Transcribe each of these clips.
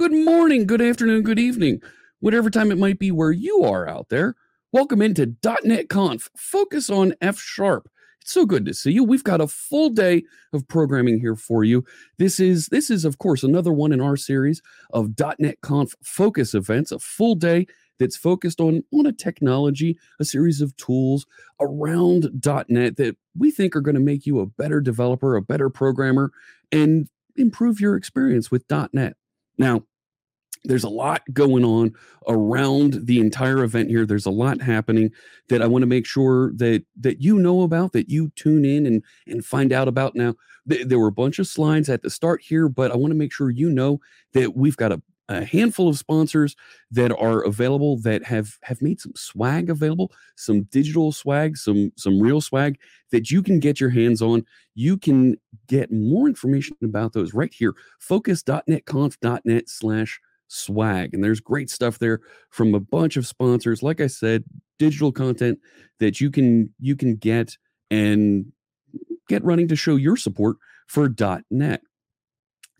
good morning, good afternoon, good evening, whatever time it might be where you are out there. Welcome into .NET Conf. Focus on F Sharp. It's so good to see you. We've got a full day of programming here for you. This is this is of course another one in our series of .NET Conf focus events, a full day that's focused on on a technology, a series of tools around .NET that we think are going to make you a better developer, a better programmer, and improve your experience with .NET. Now, there's a lot going on around the entire event here. There's a lot happening that i want to make sure that that you know about that you tune in and and find out about. Now th- there were a bunch of slides at the start here but i want to make sure you know that we've got a, a handful of sponsors that are available that have have made some swag available some digital swag some some real swag that you can get your hands on. You can get more information about those right here. Focus.netconf.net slash swag. And there's great stuff there from a bunch of sponsors. Like I said, digital content that you can you can get and get running to show your support for .NET.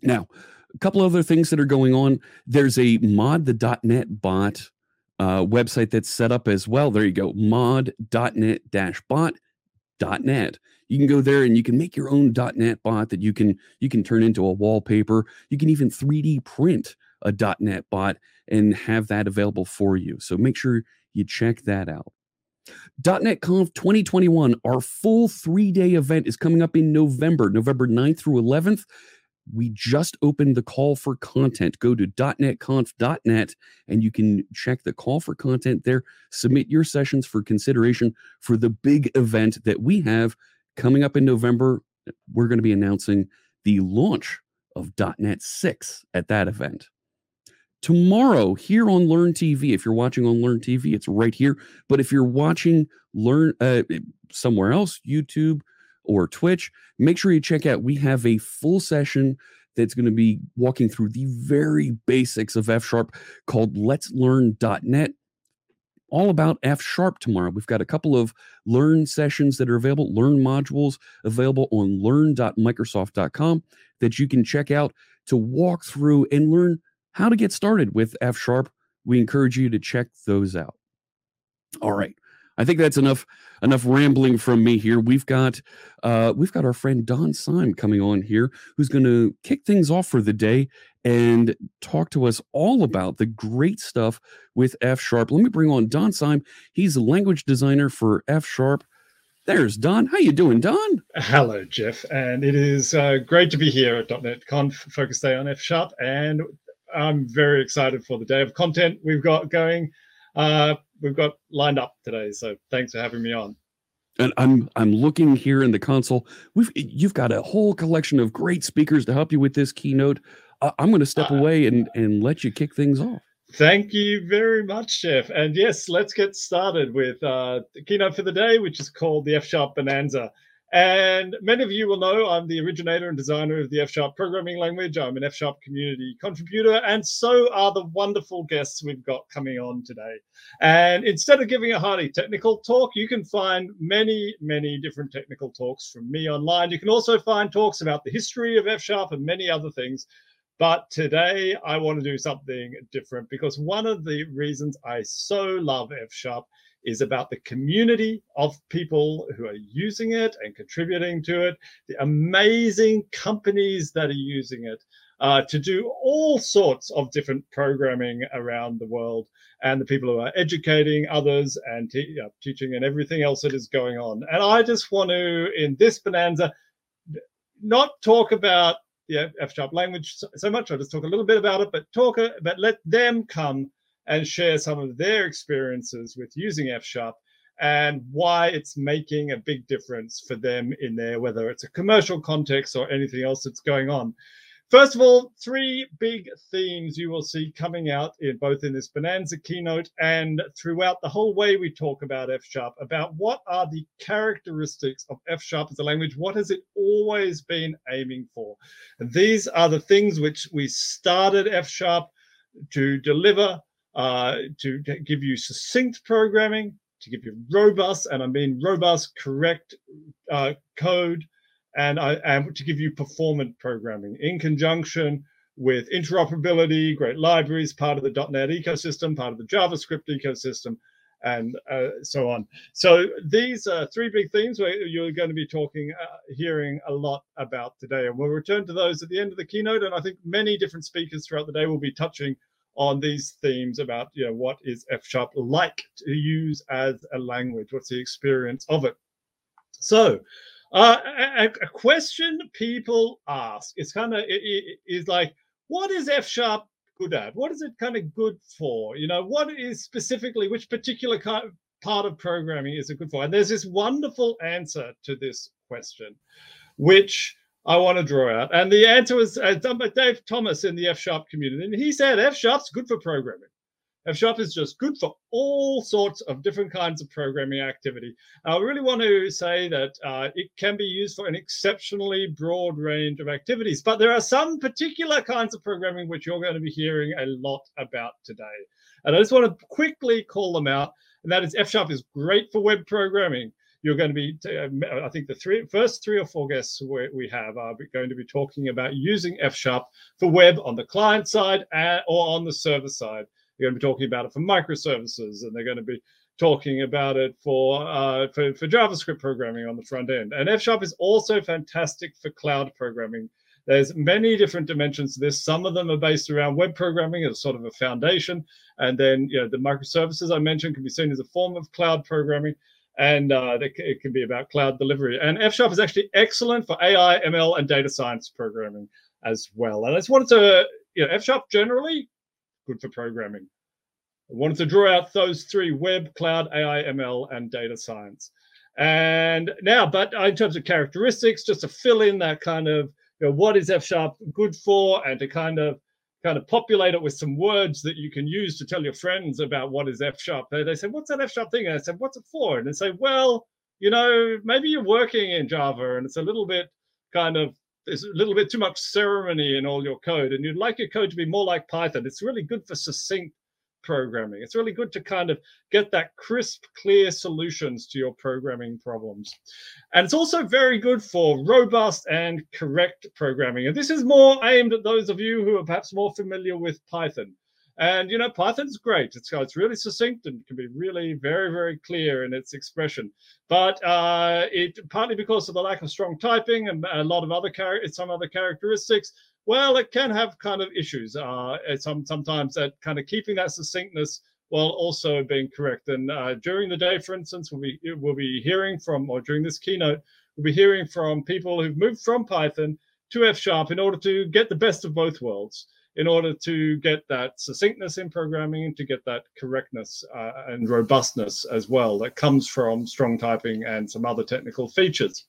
Now, a couple other things that are going on. There's a mod the .NET bot uh, website that's set up as well. There you go, mod.net-bot.net. You can go there and you can make your own .NET bot that you can you can turn into a wallpaper. You can even 3D print a .NET bot and have that available for you. So make sure you check that out. .NET Conf 2021, our full three-day event is coming up in November, November 9th through 11th. We just opened the call for content. Go to .NETconf.net and you can check the call for content there. Submit your sessions for consideration for the big event that we have coming up in November. We're going to be announcing the launch of .NET 6 at that event tomorrow here on Learn TV. If you're watching on Learn TV, it's right here. But if you're watching Learn uh, somewhere else, YouTube or Twitch, make sure you check out. We have a full session that's going to be walking through the very basics of F Sharp called Let's Learn.net. All about F Sharp tomorrow. We've got a couple of Learn sessions that are available, Learn modules available on learn.microsoft.com that you can check out to walk through and learn how to get started with F sharp. We encourage you to check those out. All right. I think that's enough enough rambling from me here. We've got uh, we've got our friend Don Syme coming on here, who's going to kick things off for the day and talk to us all about the great stuff with F sharp. Let me bring on Don Syme. He's a language designer for F sharp. There's Don. How you doing, Don? Hello, Jeff. And it is uh, great to be here at .NET Conf, Focus Day on F Sharp. And I'm very excited for the day of content we've got going. Uh, we've got lined up today, so thanks for having me on. And I'm I'm looking here in the console. We've you've got a whole collection of great speakers to help you with this keynote. Uh, I'm going to step uh, away and and let you kick things off. Thank you very much, Jeff. And yes, let's get started with uh, the keynote for the day, which is called the F Sharp Bonanza. And many of you will know I'm the originator and designer of the F Sharp programming language. I'm an F Sharp community contributor, and so are the wonderful guests we've got coming on today. And instead of giving a highly technical talk, you can find many, many different technical talks from me online. You can also find talks about the history of F Sharp and many other things. But today I want to do something different because one of the reasons I so love F Sharp is about the community of people who are using it and contributing to it, the amazing companies that are using it uh, to do all sorts of different programming around the world, and the people who are educating others and te- uh, teaching and everything else that is going on. And I just want to, in this bonanza, not talk about the F sharp language so, so much. I'll just talk a little bit about it, but talk, but let them come and share some of their experiences with using F Sharp and why it's making a big difference for them in there, whether it's a commercial context or anything else that's going on. First of all, three big themes you will see coming out in both in this Bonanza keynote and throughout the whole way we talk about F Sharp, about what are the characteristics of F Sharp as a language, what has it always been aiming for? And these are the things which we started F Sharp to deliver uh, to, give you succinct programming, to give you robust, and I mean robust, correct uh, code, and I and to give you performant programming in conjunction with interoperability, great libraries, part of the .NET ecosystem, part of the JavaScript ecosystem, and uh, so on. So these are three big themes where you're going to be talking, uh, hearing a lot about today. And we'll return to those at the end of the keynote. And I think many different speakers throughout the day will be touching on these themes about, you know, what is F Sharp like to use as a language? What's the experience of it? So uh, a, a, question people ask, it's kind of, it, it, is like, what is F Sharp good at? What is it kind of good for? You know, what is specifically which particular kind of part of programming is it good for? And there's this wonderful answer to this question, which I want to draw out. And the answer was uh, done by Dave Thomas in the F Sharp community. And he said F Sharp's good for programming. F Sharp is just good for all sorts of different kinds of programming activity. I really want to say that uh, it can be used for an exceptionally broad range of activities, but there are some particular kinds of programming which you're going to be hearing a lot about today. And I just want to quickly call them out. And that is F Sharp is great for web programming. You're going to be, uh, I think the three, first three or four guests we have are going to be talking about using F Sharp for web on the client side uh, or on the server side. They're going to be talking about it for microservices, and they're going to be talking about it for, uh, for, for JavaScript programming on the front end. And F Sharp is also fantastic for cloud programming. There's many different dimensions to this. Some of them are based around web programming as sort of a foundation, and then you know the microservices I mentioned can be seen as a form of cloud programming, and uh, it can be about cloud delivery. And F Sharp is actually excellent for AI, ML, and data science programming as well. And I just wanted to, you know, F Sharp generally good for programming. I wanted to draw out those three web, cloud, AI, ML, and data science. And now, but in terms of characteristics, just to fill in that kind of, you know, what is F sharp good for, and to kind of kind of populate it with some words that you can use to tell your friends about what is F sharp. They, they say, what's that F sharp thing? And I said, what's it for? And they say, well, you know, maybe you're working in Java and it's a little bit kind of there's a little bit too much ceremony in all your code, and you'd like your code to be more like Python. It's really good for succinct programming. It's really good to kind of get that crisp, clear solutions to your programming problems. And it's also very good for robust and correct programming. And this is more aimed at those of you who are perhaps more familiar with Python. And you know, Python's great. It's it's really succinct and can be really very very clear in its expression. But uh, it partly because of the lack of strong typing and a lot of other char- some other characteristics. Well, it can have kind of issues. Uh, some sometimes that kind of keeping that succinctness while also being correct. And uh, during the day, for instance, we'll be we'll be hearing from, or during this keynote, we'll be hearing from people who've moved from Python to F Sharp in order to get the best of both worlds in order to get that succinctness in programming, to get that correctness uh, and robustness as well that comes from strong typing and some other technical features.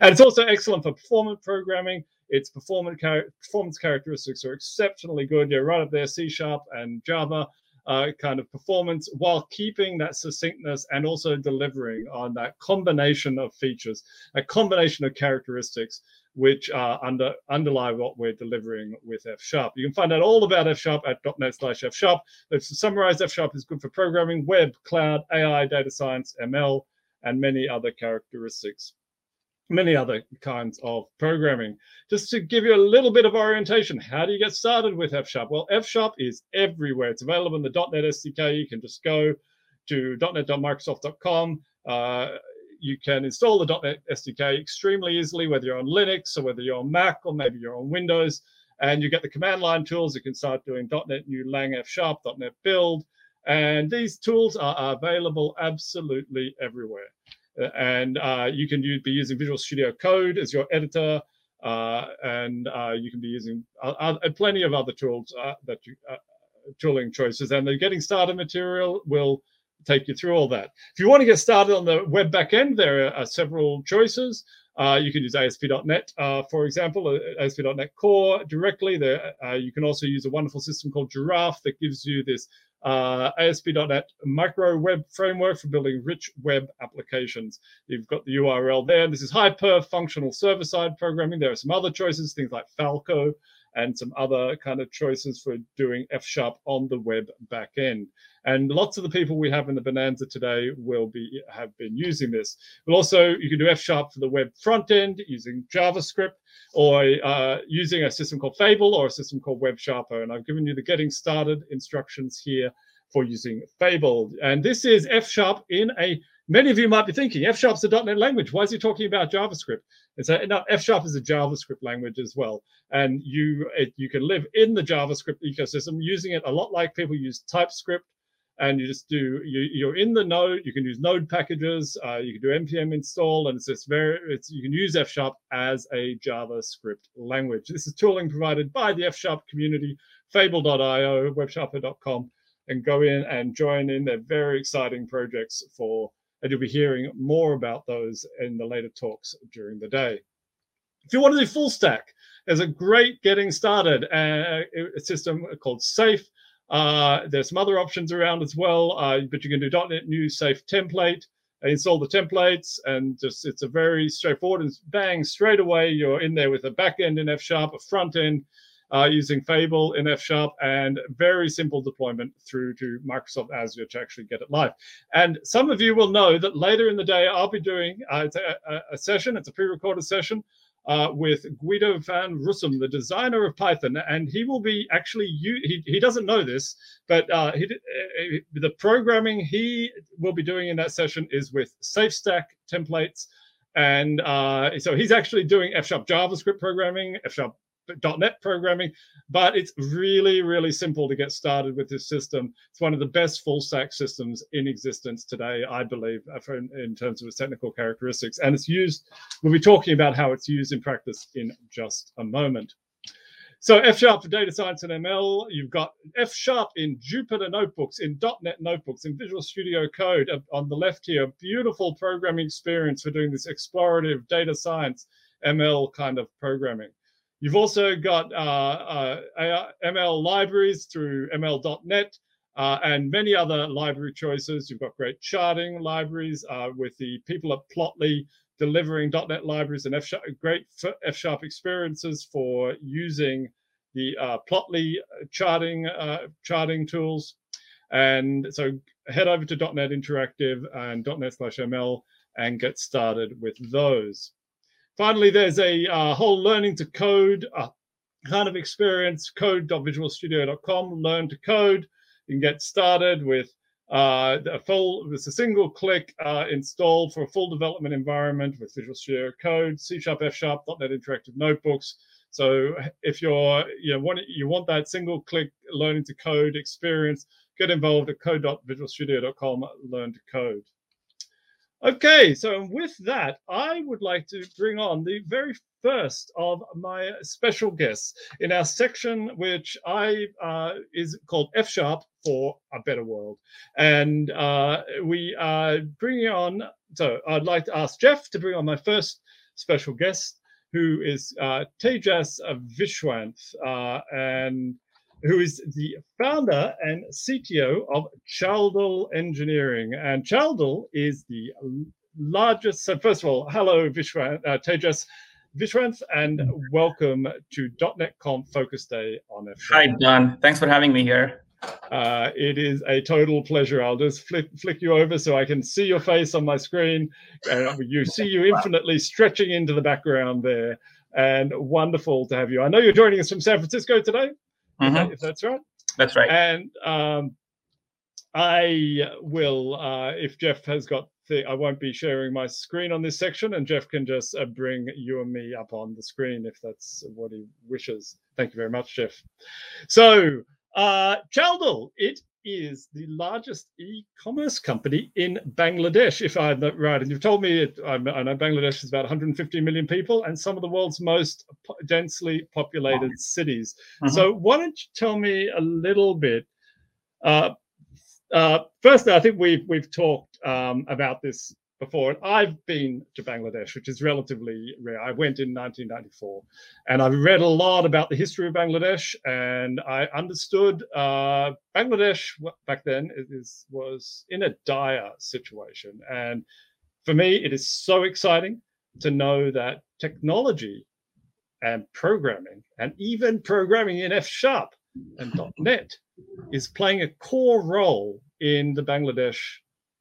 And it's also excellent for performance programming. Its performance, char performance characteristics are exceptionally good. You're right up there, C Sharp and Java. Uh, kind of performance while keeping that succinctness and also delivering on that combination of features, a combination of characteristics which uh, under, underlie what we're delivering with F Sharp. You can find out all about F Sharp at .NET slash F Sharp. But to summarize, F Sharp is good for programming, web, cloud, AI, data science, ML, and many other characteristics, many other kinds of programming. Just to give you a little bit of orientation, how do you get started with F Sharp? Well, F Sharp is everywhere. It's available in the .NET SDK. You can just go to .NET.microsoft.com. Uh, you can install the .NET SDK extremely easily, whether you're on Linux or whether you're on Mac or maybe you're on Windows. And you get the command line tools. You can start doing .NET New Lang F Sharp, .NET Build. And these tools are available absolutely everywhere. And uh, you can be using Visual Studio Code as your editor. Uh, and uh, you can be using plenty of other tools that you, tooling choices. And the getting started material will take you through all that. If you want to get started on the web backend, there are several choices. Uh, you can use ASP.NET, uh, for example, ASP.NET Core directly. There, uh, you can also use a wonderful system called Giraffe that gives you this uh, ASP.NET micro web framework for building rich web applications. You've got the URL there. This is hyper functional server side programming. There are some other choices, things like Falco and some other kind of choices for doing F sharp on the web backend. And lots of the people we have in the Bonanza today will be have been using this. But also, you can do F sharp for the web front end using JavaScript or uh, using a system called Fable or a system called WebSharper. And I've given you the getting started instructions here for using Fable. And this is F sharp in a Many of you might be thinking F sharp's a .NET language. Why is he talking about JavaScript? It's a, no, F sharp is a JavaScript language as well, and you it, you can live in the JavaScript ecosystem using it a lot like people use TypeScript. And you just do you, you're in the node. You can use node packages. Uh, you can do npm install. And it's just very it's you can use f sharp as a javascript language. This is tooling provided by the f sharp community fable.io websharper.com and go in and join in. They're very exciting projects for and you'll be hearing more about those in the later talks during the day. If you want to do full stack there's a great getting started uh, system called safe. Uh, there's some other options around as well, uh, but you can do .NET New Safe template, install the templates, and just it's a very straightforward and bang straight away you're in there with a back end in F sharp, a front end uh, using Fable in F sharp, and very simple deployment through to Microsoft Azure to actually get it live. And some of you will know that later in the day I'll be doing uh, a, a, session. It's a pre-recorded session uh, with Guido van Rossum, the designer of Python, and he will be actually he he doesn't know this, but uh, he, uh, the programming he will be doing in that session is with SafeStack templates, and uh, so he's actually doing F sharp JavaScript programming, F sharp .NET programming, but it's really, really simple to get started with this system. It's one of the best full stack systems in existence today, I believe, uh, in, terms of its technical characteristics. And it's used, we'll be talking about how it's used in practice in just a moment. So F Sharp for data science and ML, you've got F Sharp in Jupyter notebooks, in .NET notebooks, in Visual Studio Code. On the left here, beautiful programming experience for doing this explorative data science ML kind of programming. You've also got uh, uh, ML libraries through ML.NET uh, and many other library choices. You've got great charting libraries uh, with the people at Plotly delivering .NET libraries and F -sharp, great F-sharp experiences for using the uh, Plotly charting uh, charting tools. And so head over to .NET Interactive and .NET slash ML and get started with those. Finally, there's a uh, whole learning to code uh, kind of experience, code.visualstudio.com, learn to code. You can get started with uh, a full, with a single click uh, installed for a full development environment with Visual Studio Code, C Sharp, F Sharp, .NET Interactive Notebooks. So if you're you know, want you want that single click learning to code experience, get involved at code.visualstudio.com, learn to code. Okay, so with that, I would like to bring on the very first of my special guests in our section, which I uh, is called F Sharp for a Better World, and uh, we are bringing on. So I'd like to ask Jeff to bring on my first special guest, who is uh, Tejas Viswanath, uh, and who is the founder and CTO of Chaldal Engineering. And Chaldal is the largest. So, first of all, hello, Vishwan, uh, Tejas Viswanath, and welcome to .NET Conf Focus Day on F. Hi, Don. Thanks for having me here. Uh, it is a total pleasure. I'll just flick, flick you over so I can see your face on my screen. Uh, you see you infinitely stretching into the background there, and wonderful to have you. I know you're joining us from San Francisco today mm-hmm. if that's right. That's right. And um, I will, uh, if Jeff has got the, I won't be sharing my screen on this section, and Jeff can just uh, bring you and me up on the screen if that's what he wishes. Thank you very much, Jeff. So, uh, Chaldal, it is the largest e-commerce company in Bangladesh, if I'm right. And you've told me it, I know Bangladesh is about 150 million people and some of the world's most densely populated wow. cities. Mm-hmm. So why don't you tell me a little bit? Uh, uh, firstly, I think we've we've talked um, about this before. I've been to Bangladesh, which is relatively rare. I went in 1994, and I've read a lot about the history of Bangladesh, and I understood uh, Bangladesh back then is, was in a dire situation. And for me, it is so exciting to know that technology and programming, and even programming in F sharp and .NET, is playing a core role in the Bangladesh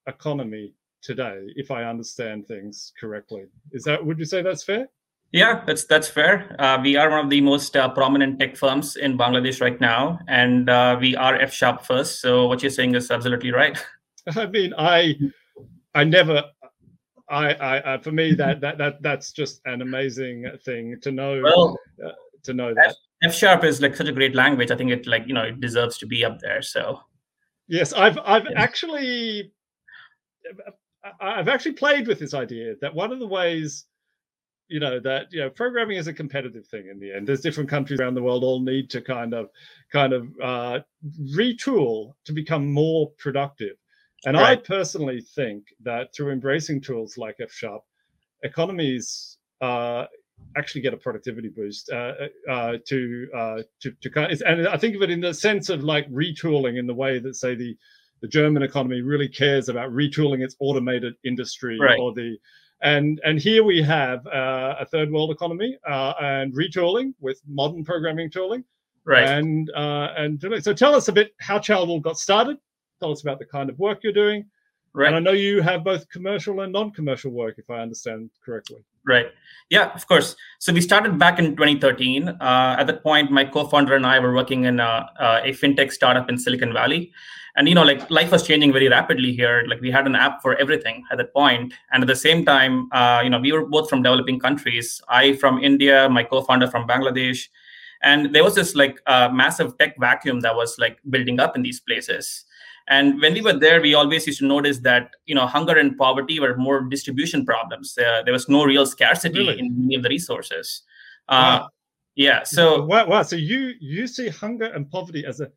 economy today, if I understand things correctly. Is that would you say that's fair? Yeah, that's that's fair. Uh, we are one of the most uh, prominent tech firms in Bangladesh right now, and uh, we are F sharp first. So what you're saying is absolutely right. I mean, I I never. I, I, I for me that, that that that's just an amazing thing to know well, uh, to know that F sharp is like such a great language. I think it like you know it deserves to be up there. So yes, I've I've yeah. actually I've actually played with this idea that one of the ways, you know, that you know, programming is a competitive thing in the end. There's different countries around the world all need to kind of, kind of uh, retool to become more productive. And right. I personally think that through embracing tools like F Sharp, economies uh, actually get a productivity boost uh, uh, uh, to uh, to to kind of, and I think of it in the sense of like retooling in the way that say the the German economy really cares about retooling its automated industry right. or the and and here we have uh, a third world economy uh, and retooling with modern programming tooling. Right. And uh, and so tell us a bit how Chaldal got started. Tell us about the kind of work you're doing right and I know you have both commercial and non-commercial work if I understand correctly Right. Yeah, of course. So we started back in 2013. Uh, at that point, my co-founder and I were working in a, a, fintech startup in Silicon Valley, and you know, like life was changing very rapidly here. Like we had an app for everything at that point, and at the same time, uh, you know, we were both from developing countries. I from India, my co-founder from Bangladesh, and there was this like uh, massive tech vacuum that was like building up in these places. And when we were there, we always used to notice that you know hunger and poverty were more distribution problems. Uh, there was no real scarcity really? in many of the resources. Uh, wow. Yeah. So wow, wow. So you you see hunger and poverty as a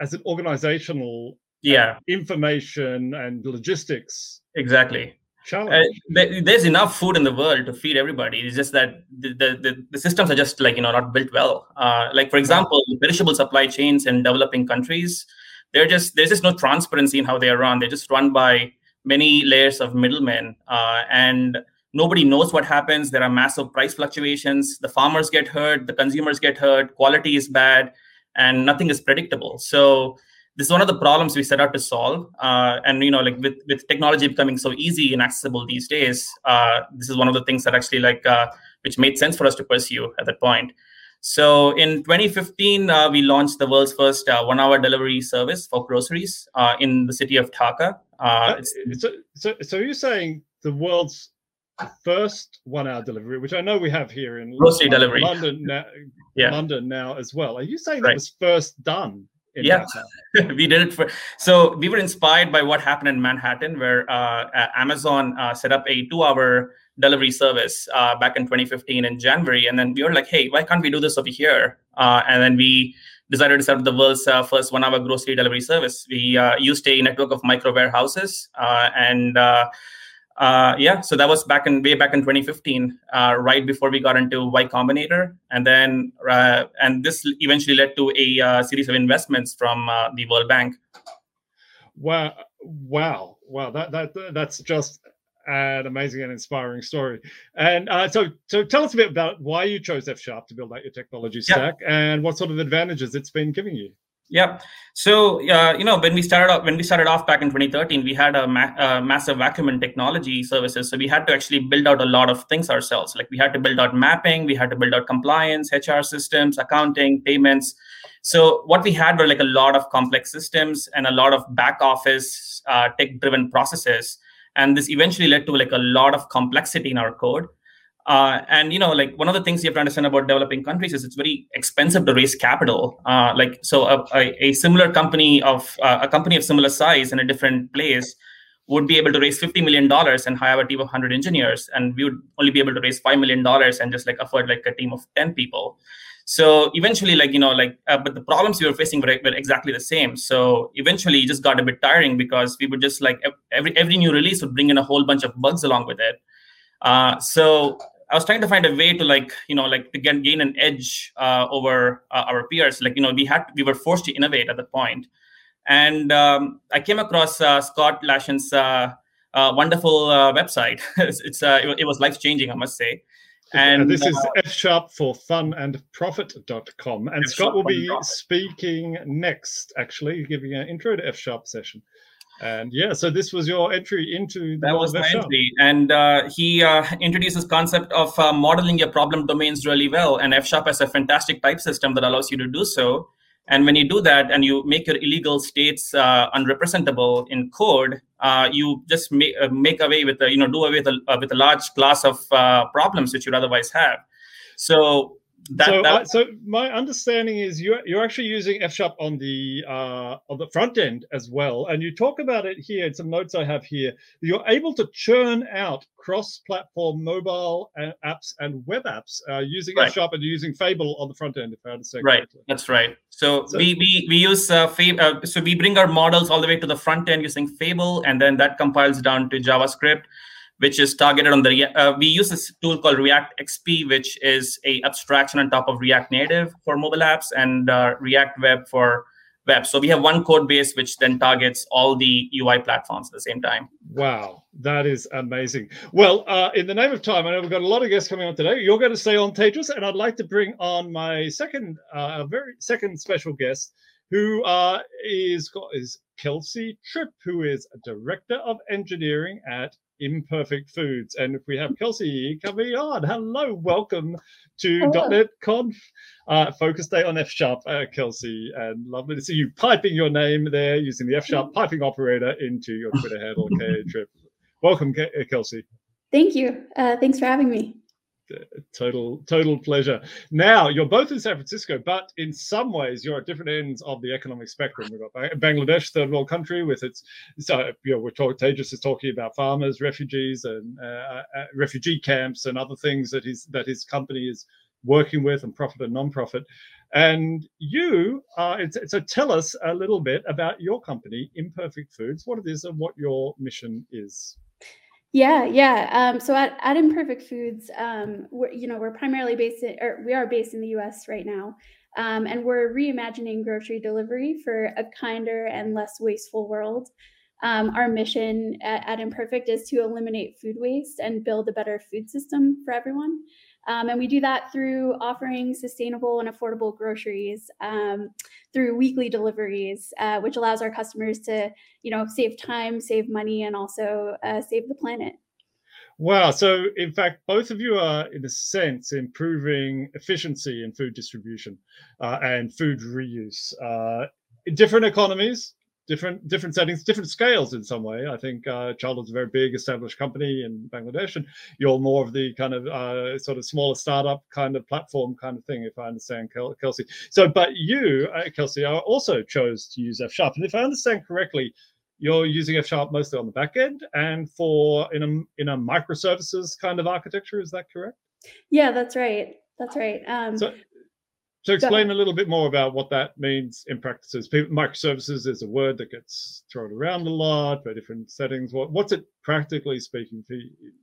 as an organizational uh, yeah information and logistics exactly uh, there's enough food in the world to feed everybody. It's just that the, the, the systems are just like you know not built well. Uh, like for example, perishable supply chains in developing countries they're just there's just no transparency in how they are run. They're just run by many layers of middlemen, uh, and nobody knows what happens. There are massive price fluctuations. The farmers get hurt, the consumers get hurt, quality is bad, and nothing is predictable. So this is one of the problems we set out to solve. Uh, and you know, like with with technology becoming so easy and accessible these days, uh, this is one of the things that actually like uh, which made sense for us to pursue at that point. So in 2015, uh, we launched the world's first uh, one-hour delivery service for groceries uh, in the city of Dhaka. Uh, uh, so, so, so you're saying the world's first one-hour delivery, which I know we have here in grocery London, delivery, London now, yeah. London now as well. Are you saying right. that was first done? yeah, we did it for. So we were inspired by what happened in Manhattan, where uh, Amazon set up a two-hour delivery service uh, back in 2015 in January. And then we were like, hey, why can't we do this over here? Uh, and then we decided to set up the world's uh, first one hour grocery delivery service. We uh, used a network of micro warehouses. Uh, and uh, yeah, so that was back in way back in 2015, right before we got into Y Combinator. And then, and this eventually led to a series of investments from the World Bank. Wow. Wow. Wow. That, that, that's just an amazing and inspiring story. And uh, so, so tell us a bit about why you chose F Sharp to build out your technology stack, yeah. and what sort of advantages it's been giving you. Yeah. So, uh, you know, when we started off, when we started off back in 2013, we had a, ma- a, massive vacuum in technology services. So we had to actually build out a lot of things ourselves. Like we had to build out mapping, we had to build out compliance, HR systems, accounting, payments. So what we had were like a lot of complex systems and a lot of back office uh, tech-driven processes and this eventually led to like a lot of complexity in our code. Uh, and you know like one of the things you have to understand about developing countries is it's very expensive to raise capital. Uh, like so a, a, a, similar company of uh, a company of similar size in a different place would be able to raise $50 million and hire a team of 100 engineers and we would only be able to raise $5 million and just like afford like a team of 10 people so eventually like you know like uh, but the problems we were facing were, were exactly the same so eventually it just got a bit tiring because we would just like every every new release would bring in a whole bunch of bugs along with it uh, so I was trying to find a way to like you know like to get gain an edge uh, over uh, our peers. Like you know we had we were forced to innovate at that point, and um, I came across uh, Scott Wlaschin's uh, uh, wonderful uh, website. it's, it's it, it, was life changing, I must say And, this uh, is F sharp for fun and profit.com. And Scott will be speaking next, actually, giving an intro to F sharp session. And yeah, so this was your entry into that was my entry, and uh, he uh, introduced this concept of uh, modeling your problem domains really well. And F Sharp has a fantastic type system that allows you to do so. And when you do that, and you make your illegal states uh, unrepresentable in code, uh, you just make uh, make away with the you know do away with a, with a large class of problems which you'd otherwise have. So that, so, that... Uh, so my understanding is you're you're actually using F sharp on the uh, on the front end as well, and you talk about it here in some notes I have here. You're able to churn out cross-platform mobile uh, apps and web apps uh, using right. F sharp and using Fable on the front end. If I understand right, correctly. that's right. So, so, we we we use uh, Fable. Uh, so we bring our models all the way to the front end using Fable, and then that compiles down to JavaScript which is targeted on the uh, we use this tool called react xp which is a abstraction on top of react native for mobile apps and uh, react web for web. So we have one code base which then targets all the ui platforms at the same time. Wow. That is amazing. Well uh, in the name of time i know we've got a lot of guests coming on today. You're going to stay on Tejas, and i'd like to bring on my second uh, very second special guest who uh, is is Kelsey Tripp, who is a director of engineering at Imperfect Foods. And if we have Kelsey coming on, hello, welcome to hello. .NET Conf uh, Focus Day on F Sharp, uh, Kelsey. And lovely to see you piping your name there using the F Sharp piping operator into your Twitter handle, K Trip. Welcome, uh, Kelsey. Thank you. Uh, thanks for having me total total pleasure. Now you're both in san francisco but in some ways you're at different ends of the economic spectrum. We've got bangladesh third world country with its so you know we're talking is talking about farmers refugees and uh, uh, uh, refugee camps and other things that his that his company is working with and profit and non-profit. And you uh, so tell us a little bit about your company imperfect foods what it is and what your mission is yeah, yeah. Um, so at, at Imperfect Foods, um, we're, you know, we're primarily based in, or we are based in the U.S. right now, um, and we're reimagining grocery delivery for a kinder and less wasteful world. Um, our mission at, at, Imperfect is to eliminate food waste and build a better food system for everyone. Um, and we do that through offering sustainable and affordable groceries um, through weekly deliveries, uh, which allows our customers to, you know, save time, save money, and also uh, save the planet. Wow. So, in fact, both of you are, in a sense, improving efficiency in food distribution uh, and food reuse. Uh, different economies, different different settings, different scales in some way. I think uh, is a very big established company in Bangladesh, and you're more of the kind of uh, sort of smaller startup kind of platform kind of thing, if I understand Kelsey. So, but you, uh, Kelsey, also chose to use F Sharp, and if I understand correctly, you're using F Sharp mostly on the back end and for in a in a microservices kind of architecture. Is that correct? Yeah, that's right. That's right. Um, so, so explain a little bit more about what that means in practices. Microservices is a word that gets thrown around a lot for different settings. What, what's it practically speaking for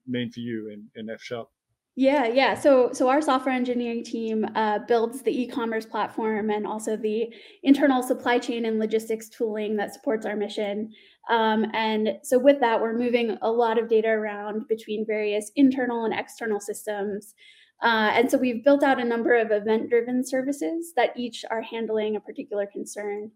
mean for you in, in F Sharp? Yeah, yeah. So, so our software engineering team uh, builds the e-commerce platform and also the internal supply chain and logistics tooling that supports our mission. Um, and so, with that, we're moving a lot of data around between various internal and external systems. Uh, and so we've built out a number of event driven services that each are handling a particular concern.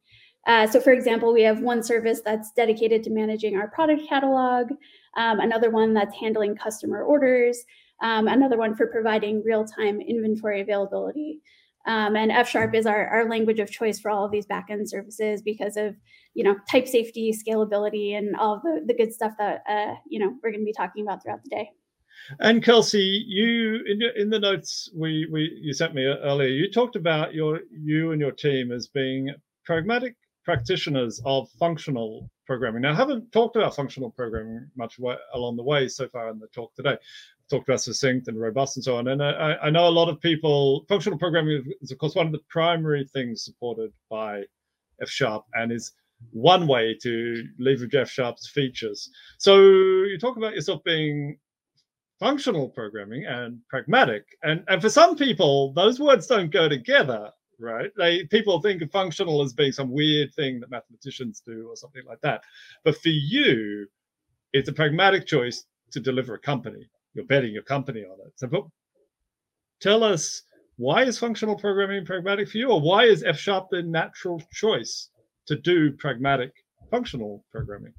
Uh, so, for example, we have one service that's dedicated to managing our product catalog, um, another one that's handling customer orders, um, another one for providing real time inventory availability. Um, and F Sharp is our, our language of choice for all of these backend services because of you know type safety, scalability, and all the, the good stuff that uh, you know we're going to be talking about throughout the day. And Kelsey, you in in the notes we, we you sent me earlier, you talked about your you and your team as being pragmatic practitioners of functional programming. Now, I haven't talked about functional programming much along the way so far in the talk today. talked about succinct and robust and so on. And I, I know a lot of people, functional programming is, of course, one of the primary things supported by F Sharp and is one way to leverage F Sharp's features. So you talk about yourself being functional programming and pragmatic. And and for some people, those words don't go together, right? They people think of functional as being some weird thing that mathematicians do or something like that. But for you, it's a pragmatic choice to deliver a company. You're betting your company on it. So but tell us why is functional programming pragmatic for you, or why is F sharp the natural choice to do pragmatic functional programming?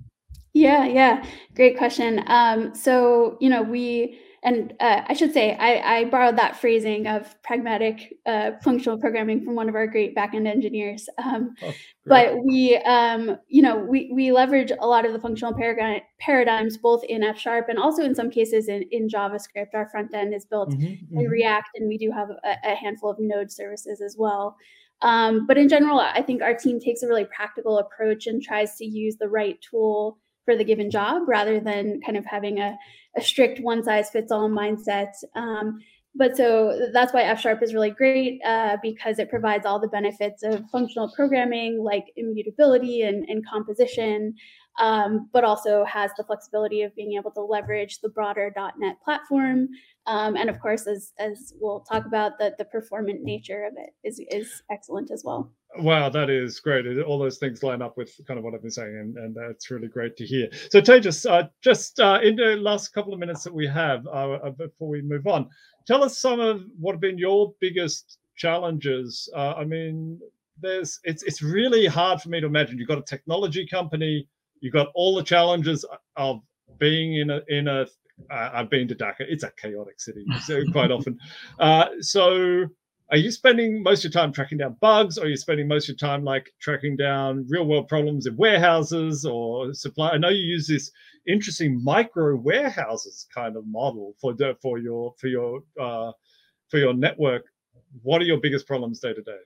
Yeah, yeah, great question. Um, so you know we and uh, I should say I, I, borrowed that phrasing of pragmatic uh, functional programming from one of our great backend engineers. Um, oh, but we, um, you know, we we leverage a lot of the functional paradigm, paradigms both in F sharp and also in some cases in, in JavaScript. Our front end is built mm-hmm, in mm-hmm. React, and we do have a, a, handful of Node services as well. Um, but in general, I think our team takes a really practical approach and tries to use the right tool for the given job rather than kind of having a, a strict one size fits all mindset. Um, but so that's why F sharp is really great uh, because it provides all the benefits of functional programming like immutability and, and composition, um, but also has the flexibility of being able to leverage the broader .NET platform. Um, and of course, as, as we'll talk about, the, the performant nature of it is, is excellent as well. Wow, that is great. All those things line up with kind of what I've been saying, and, and that's really great to hear. So, Tejas, uh, just uh, in the last couple of minutes that we have uh, uh, before we move on, tell us some of what have been your biggest challenges. Uh, I mean, there's it's it's really hard for me to imagine. You've got a technology company, you've got all the challenges of being in a in a. have been to Dhaka. It's a chaotic city so quite often. Uh, so are you spending most of your time tracking down bugs or are you spending most of your time like tracking down real world problems in warehouses or supply i know you use this interesting micro warehouses kind of model for for your for your uh, for your network what are your biggest problems day to day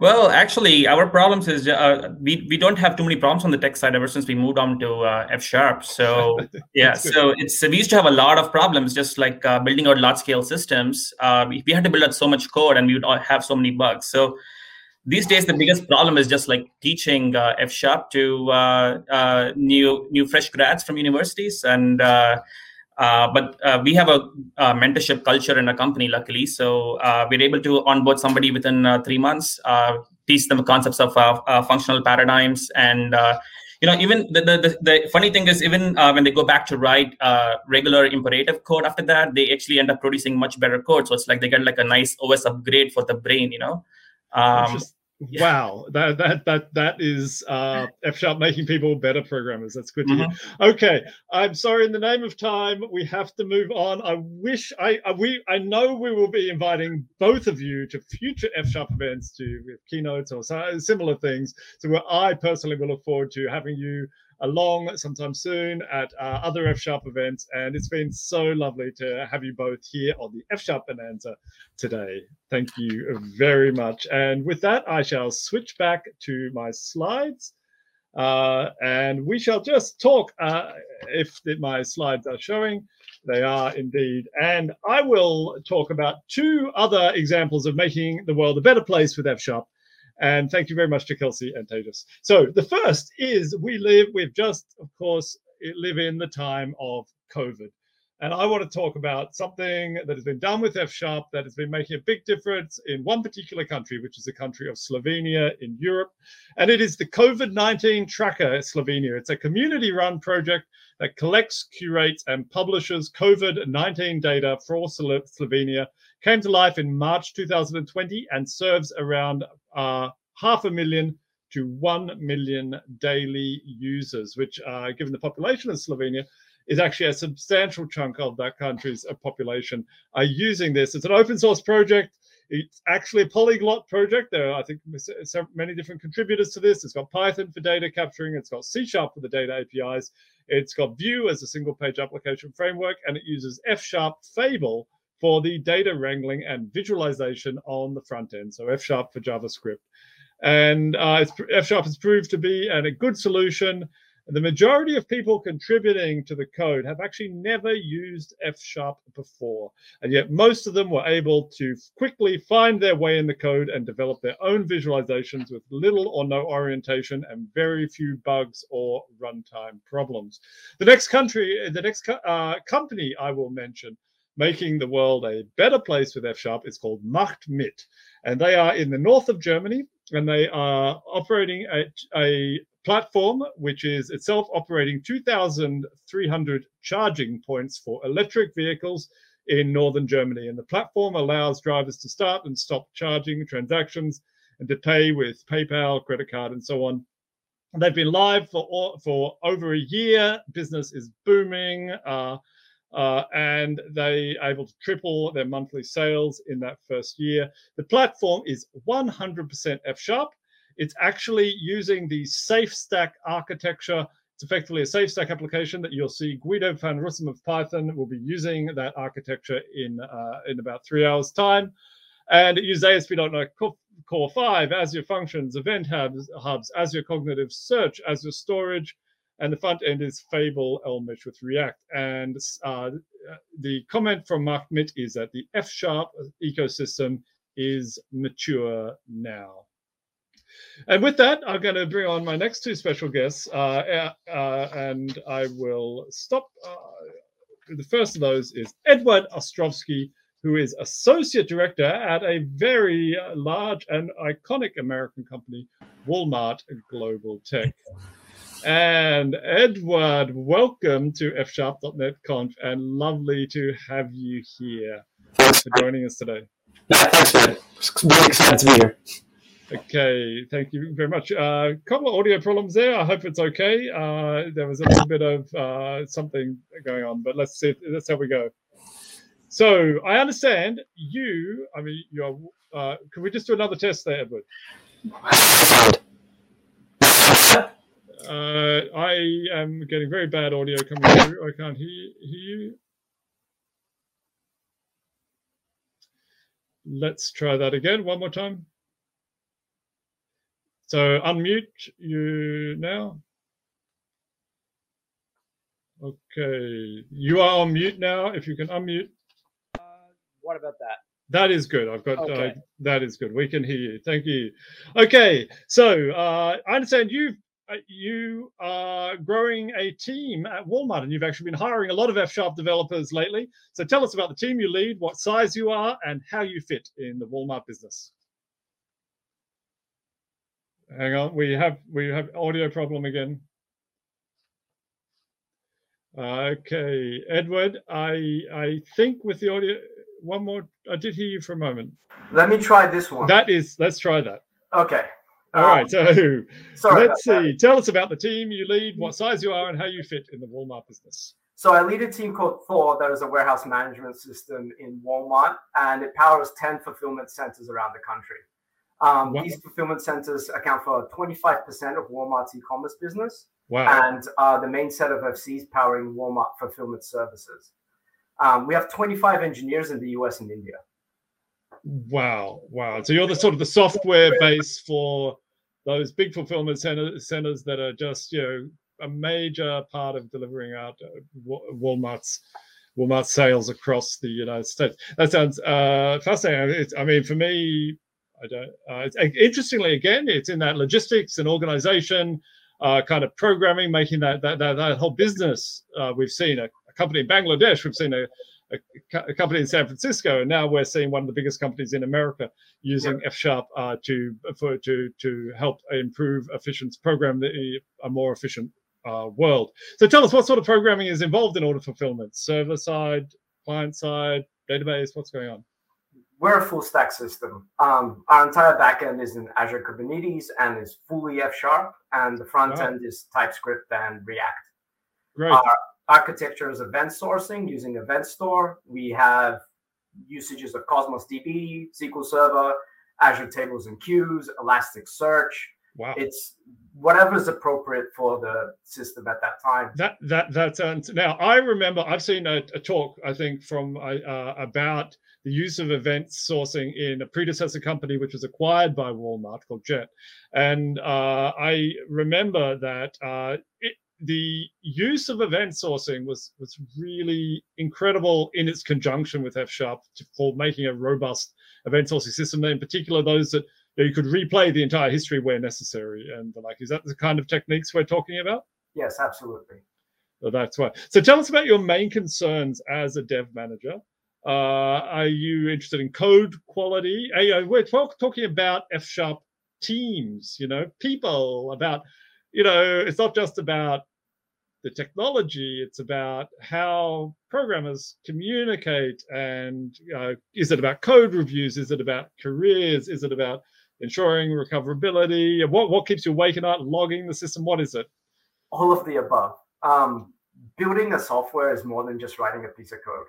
well, actually, our problems is uh, we we don't have too many problems on the tech side ever since we moved on to uh, F sharp. So yeah, so it's we used to have a lot of problems, just like uh, building out large scale systems. Uh, we, had to build out so much code, and we would have so many bugs. So these days, the biggest problem is just like teaching uh, F sharp to uh, new new fresh grads from universities and uh, but uh, we have a, a, mentorship culture in a company, luckily. So uh, we're able to onboard somebody within uh, three months, uh, teach them concepts of functional paradigms. And, you know, even the, the, the, funny thing is, even when they go back to write regular imperative code after that, they actually end up producing much better code. So it's like they get like a nice OS upgrade for the brain, you know. Um, yeah. Wow, that that that that is uh, F sharp making people better programmers. That's good to mm-hmm. hear. Okay, I'm sorry. In the name of time, we have to move on. I wish I, I we I know we will be inviting both of you to future F sharp events to keynotes or similar things. So I personally will look forward to having you along sometime soon at uh, other F Sharp events. And it's been so lovely to have you both here on the F Sharp Bonanza today. Thank you very much. And with that, I shall switch back to my slides. Uh, and we shall just talk uh, if the, my slides are showing. They are indeed. And I will talk about two other examples of making the world a better place with F Sharp and thank you very much to Kelsey and Tejas. So the first is we live, we've just, of course, live in the time of COVID. And I want to talk about something that has been done with F Sharp that has been making a big difference in one particular country, which is the country of Slovenia in Europe. And it is the COVID 19 Tracker Slovenia. It's a community run project that collects, curates, and publishes COVID 19 data for Slovenia. Came to life in March 2020 and serves around uh, half a million to 1 million daily users, which, uh, given the population of Slovenia, is actually a substantial chunk of that country's uh, population are using this. It's an open source project. It's actually a polyglot project. There are, I think, many different contributors to this. It's got Python for data capturing. It's got C Sharp for the data APIs. It's got Vue as a single page application framework, and it uses F Sharp Fable for the data wrangling and visualization on the front end. So F Sharp for JavaScript. And uh, F Sharp has proved to be an, a good solution the majority of people contributing to the code have actually never used F sharp before. And yet most of them were able to quickly find their way in the code and develop their own visualizations with little or no orientation and very few bugs or runtime problems. The next country, the next uh, company I will mention making the world a better place with F sharp is called Macht mit. And they are in the north of Germany and they are operating a, a platform, which is itself operating 2,300 charging points for electric vehicles in northern Germany. And the platform allows drivers to start and stop charging transactions and to pay with PayPal, credit card, and so on. They've been live for for over a year. Business is booming, uh, uh, and they able to triple their monthly sales in that first year. The platform is 100% F sharp. It's actually using the SafeStack architecture. It's effectively a SafeStack application that you'll see Guido van Rossum of Python will be using that architecture in uh, in about three hours' time. And it uses ASP.NET Core 5, Azure Functions, Event Hubs, hubs, Azure Cognitive Search, Azure Storage, and the front end is Fable Elmish with React. And uh, the comment from Mark Mitt is that the F Sharp ecosystem is mature now. And with that, I'm going to bring on my next two special guests, uh, uh, and I will stop. Uh, the first of those is Edward Ostrovsky, who is associate director at a very uh, large and iconic American company, Walmart Global Tech. And Edward, welcome to fsharp.net conf and lovely to have you here. Thanks for joining us today. Yeah, thanks, man. Really excited to be here. Okay, thank you very much. A uh, couple of audio problems there. I hope it's okay. Uh, there was a little bit of uh, something going on, but let's see. That's how we go. So I understand you. I mean, you're. Uh, can we just do another test there, Edward? Uh, I am getting very bad audio coming through. I can't hear, hear you. Let's try that again one more time. So unmute you now. Okay, you are on mute now. If you can unmute. What about that? That is good. I've got uh, Okay. uh, that is good. We can hear you. Thank you. Okay, so uh, I understand you've uh, Uh, you are growing a team at Walmart, and you've actually been hiring a lot of F Sharp developers lately. So tell us about the team you lead, what size you are, and how you fit in the Walmart business. Hang on, we have we have audio problem again. Okay, Edward, I I think with the audio, one more. I did hear you for a moment. Let me try this one. That is, let's try that. okay. All Um, right, so Sorry. let's about that. see. Tell us about the team you lead, what size you are, and how you fit in the Walmart business. So I lead a team called Thor that is a warehouse management system in Walmart, and it powers 10 fulfillment centers around the country. Um, Wow. These fulfillment centers account for 25% of Walmart's e-commerce business, Wow. and are the main set of FCs powering Walmart fulfillment services. Um, we have 25 engineers in the US and India. Wow, wow. So you're the sort of the software base for those big fulfillment center, centers that are just you know a major part of delivering out uh, Walmart's Walmart sales across the United States. That sounds uh, fascinating. It's, I mean, for me, I don't. Uh, interestingly, again, it's in that logistics and organization uh, kind of programming, making that that that, that whole business. Uh, we've seen a, a company in Bangladesh. We've seen a a, a company in San Francisco, and now we're seeing one of the biggest companies in America using F Sharp uh, to for to to help improve efficiency, program the, a more efficient uh, world. So tell us what sort of programming is involved in order fulfillment: server side, client side, database. What's going on? We're a full stack system. Um, our entire backend is in Azure Kubernetes and is fully F sharp, and the front Wow. end is TypeScript and React. Great. Our architecture is event sourcing using Event Store. We have usages of Cosmos DB, SQL Server, Azure Tables and Queues, Elasticsearch. wow. It's whatever's appropriate for the system at that time. That that that sounds. Now I remember I've seen a, a talk I think from uh, about the use of event sourcing in a predecessor company which was acquired by Walmart called Jet, and uh, I remember that uh, it, the use of event sourcing was was really incredible in its conjunction with F Sharp for making a robust event sourcing system. In particular, those that you, know, you could replay the entire history where necessary, and the like. Is that the kind of techniques we're talking about? Yes, absolutely. So that's why. So tell us about your main concerns as a dev manager. Uh, are you interested in code quality? Uh, you know, we're talk, talking about F sharp teams, you know, people, about, you know, it's not just about the technology. It's about how programmers communicate. And uh, is it about code reviews? Is it about careers? Is it about ensuring recoverability? What what keeps you awake at night? Logging the system? What is it? All of the above. Um, building a software is more than just writing a piece of code.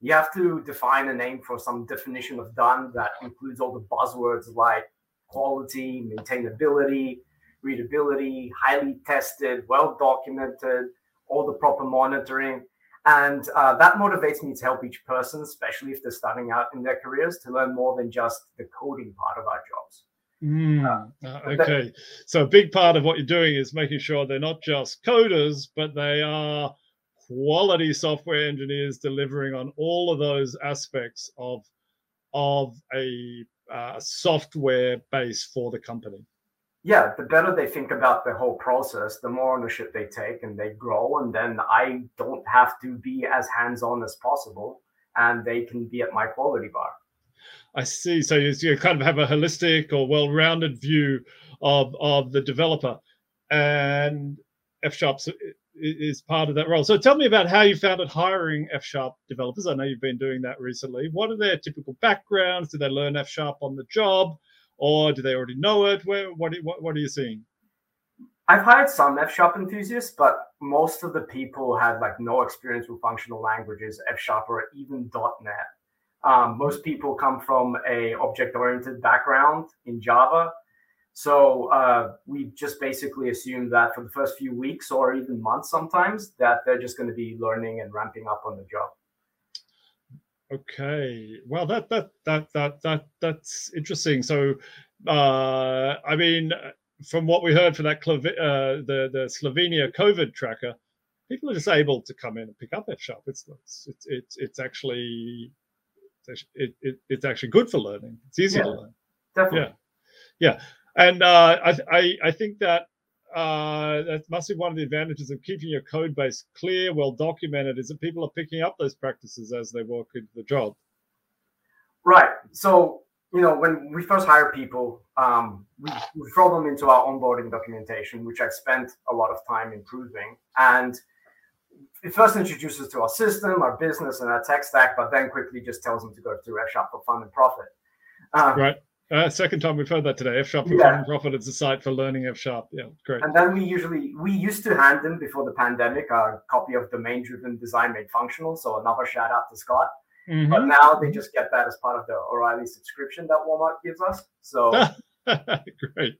You have to define a name for some definition of done that includes all the buzzwords like quality, maintainability, readability, highly tested, well documented, all the proper monitoring. And uh, that motivates me to help each person, especially if they're starting out in their careers, to learn more than just the coding part of our jobs. Mm, uh, okay. That, so a big part of what you're doing is making sure they're not just coders, but they are quality software engineers delivering on all of those aspects of of a uh, software base for the company yeah, the better they think about the whole process, the more ownership they take and they grow. And then I don't have to be as hands on as possible and they can be at my quality bar. I see. So you, kind of have a holistic or well rounded view of, of the developer. And F Sharp is part of that role. So tell me about how you found it hiring F Sharp developers. I know you've been doing that recently. What are their typical backgrounds? Do they learn F Sharp on the job? Or do they already know it? Where, what, what, what are you seeing? I've hired some F sharp enthusiasts, but most of the people had like no experience with functional languages, F sharp or even .NET. Um, most people come from a object-oriented background in Java, so uh, we just basically assume that for the first few weeks or even months, sometimes that they're just going to be learning and ramping up on the job. Okay. Well, that that that that that that's interesting. So, uh, I mean, from what we heard for that uh, the the Slovenia COVID tracker, people are just able to come in and pick up F sharp. It's it's it's it's actually it, it, it's actually good for learning. It's easy yeah, to learn. Definitely. Yeah, yeah. And uh, I, I I think that uh, that must be one of the advantages of keeping your code base clear, well documented, is that people are picking up those practices as they walk into the job. Right. So, you know, when we first hire people, um, we, we throw them into our onboarding documentation, which I've spent a lot of time improving. And it first introduces to our system, our business, and our tech stack, but then quickly just tells them to go to F Sharp for fun and profit. Um, right. Uh, second time we've heard that today. F Sharp yeah. Profit is a site for learning F Sharp. Yeah, great. And then we usually we used to hand them before the pandemic a copy of domain driven design made functional. So another shout out to Scott. Mm-hmm. But now they just get that as part of the O'Reilly subscription that Walmart gives us. So great.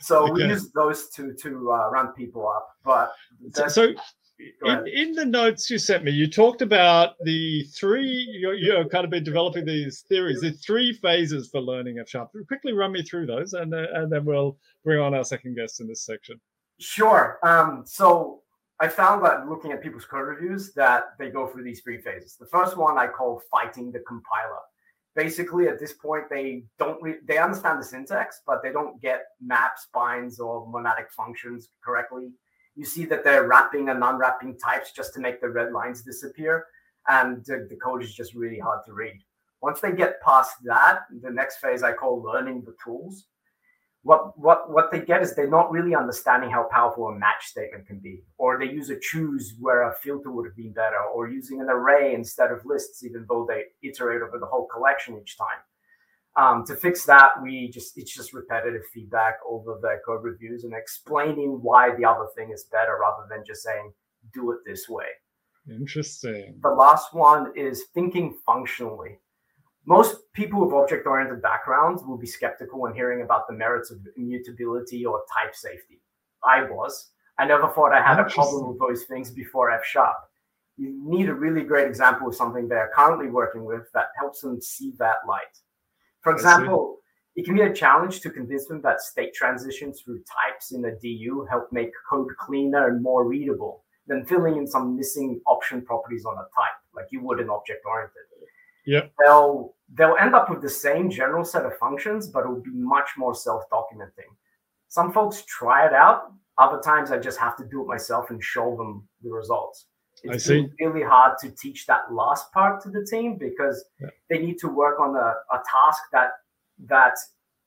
So okay. we use those to to uh, ramp people up. But so, so in, in, the notes you sent me, you talked about the three, you're, you're, kind of been developing these theories, the three phases for learning F sharp. Quickly run me through those and, uh, and then we'll bring on our second guest in this section. Sure. Um, so I found that looking at people's code reviews that they go through these three phases. The first one I call fighting the compiler. Basically, at this point, they don't re- they understand the syntax, but they don't get maps, binds, or monadic functions correctly you see that they're wrapping and unwrapping types just to make the red lines disappear. And the, the code is just really hard to read. Once they get past that, the next phase I call learning the tools. What, what, what they get is they're not really understanding how powerful a match statement can be, or they use a choose where a filter would have been better, or using an array instead of lists, even though they iterate over the whole collection each time. Um, to fix that, we just it's just repetitive feedback over the code reviews and explaining why the other thing is better rather than just saying do it this way. Interesting. The last one is thinking functionally. Most people with object-oriented backgrounds will be skeptical when hearing about the merits of immutability or type safety. I was. I never thought I had a problem with those things before F sharp. You need a really great example of something they're currently working with that helps them see that light. For example, it can be a challenge to convince them that state transitions through types in a DU help make code cleaner and more readable than filling in some missing option properties on a type, like you would in object oriented. Yeah. They'll they'll end up with the same general set of functions, but it will be much more self-documenting. Some folks try it out. Other times I just have to do it myself and show them the results. It's really hard to teach that last part to the team because yeah. they need to work on a, a task that that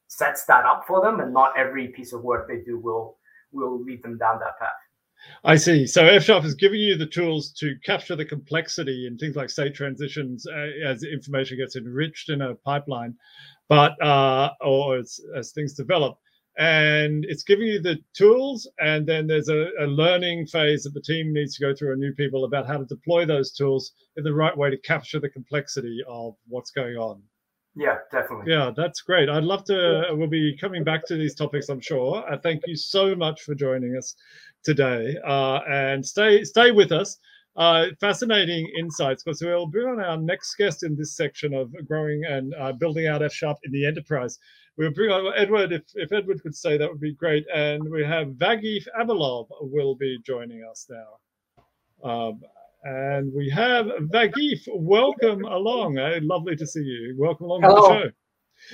sets that up for them, and not every piece of work they do will will lead them down that path. I see. So F Sharp is giving you the tools to capture the complexity in things like state transitions uh, as information gets enriched in a pipeline, but uh, or as, as things develop. And it's giving you the tools, and then there's a, a learning phase that the team needs to go through, and new people about how to deploy those tools in the right way to capture the complexity of what's going on. Yeah, definitely. Yeah, that's great. I'd love to. We'll be coming back to these topics, I'm sure. Uh, thank you so much for joining us today, uh, and stay stay with us. Uh, fascinating insights because we'll bring on our next guest in this section of growing and uh, building out F sharp in the enterprise. We'll bring on Edward. If, if Edward could say that would be great. And we have Vagif Abilov will be joining us now. Um, and we have Vagif. Welcome along. Uh, lovely to see you. Welcome along Hello. to the show.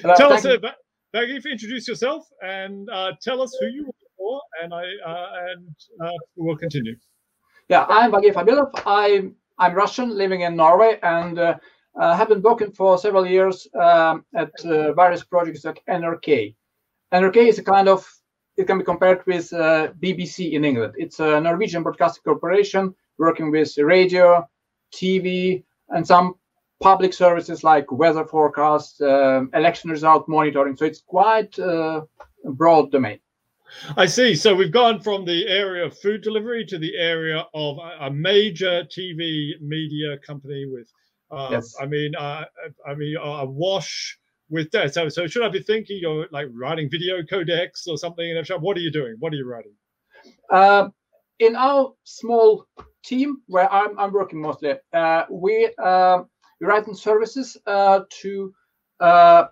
Hello, tell us, you. uh, Va- Vagif, introduce yourself and uh, tell us who you are for, and I uh, and uh, we'll continue. Yeah, I'm Vagif Abilov. I'm I'm Russian, living in Norway, and uh, uh, have been working for several years um, at uh, various projects at NRK. NRK is a kind of it can be compared with uh, BBC in England. It's a Norwegian broadcasting corporation working with radio, TV, and some public services like weather forecast, um, election result monitoring. So it's quite a broad domain. I see. So we've gone from the area of food delivery to the area of a major TV media company with, uh, Yes. I mean, uh, I mean, a wash with that. So, so should I be thinking you're like writing video codecs or something? What are you doing? What are you writing? Uh, in our small team, where I'm, I'm working mostly, uh, we uh, we write in services uh, to uh,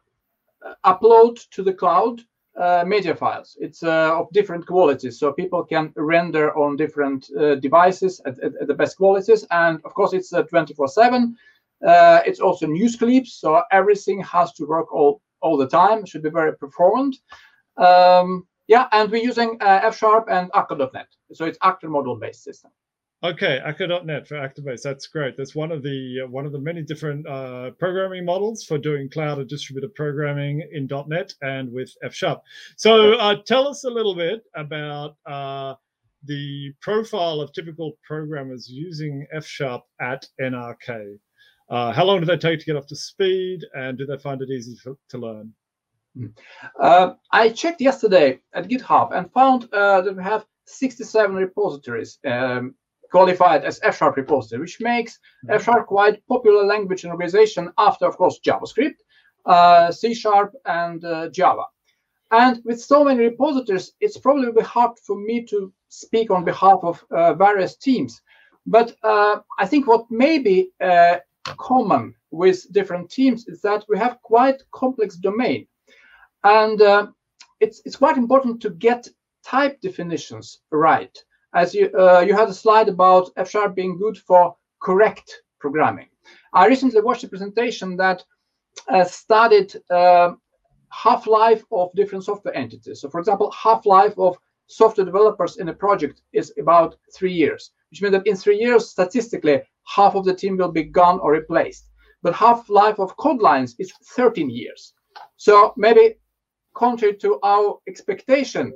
upload to the cloud uh, media files. It's uh, of different qualities, so people can render on different uh, devices at, at, at the best qualities. And of course, it's uh, 24/7. Uh, it's also news clips, so everything has to work all all the time. Should be very performant. Um, yeah, and we're using uh, F Sharp and Akka.NET. So it's actor model based system. Okay, Akka.NET for Activate. That's great. That's one of the uh, one of the many different uh, programming models for doing cloud or distributed programming in .NET and with F Sharp. So, uh, tell us a little bit about uh, the profile of typical programmers using F Sharp at NRK. Uh, how long did they take to get up to speed, and do they find it easy for, to learn? Uh, I checked yesterday at GitHub and found uh, that we have 67 repositories um, qualified as F Sharp repository, which makes F Sharp quite popular language in organization after, of course, JavaScript, uh, C Sharp, and uh, Java. And with so many repositories, it's probably hard for me to speak on behalf of uh, various teams. But uh, I think what may be uh, common with different teams is that we have quite complex domain. And uh, it's, it's quite important to get type definitions right. As you, uh, you had a slide about F Sharp being good for correct programming. I recently watched a presentation that uh, studied uh, half-life of different software entities. So for example, half-life of software developers in a project is about three years, which means that in three years, statistically, half of the team will be gone or replaced. But half-life of code lines is 13 years. So maybe contrary to our expectation,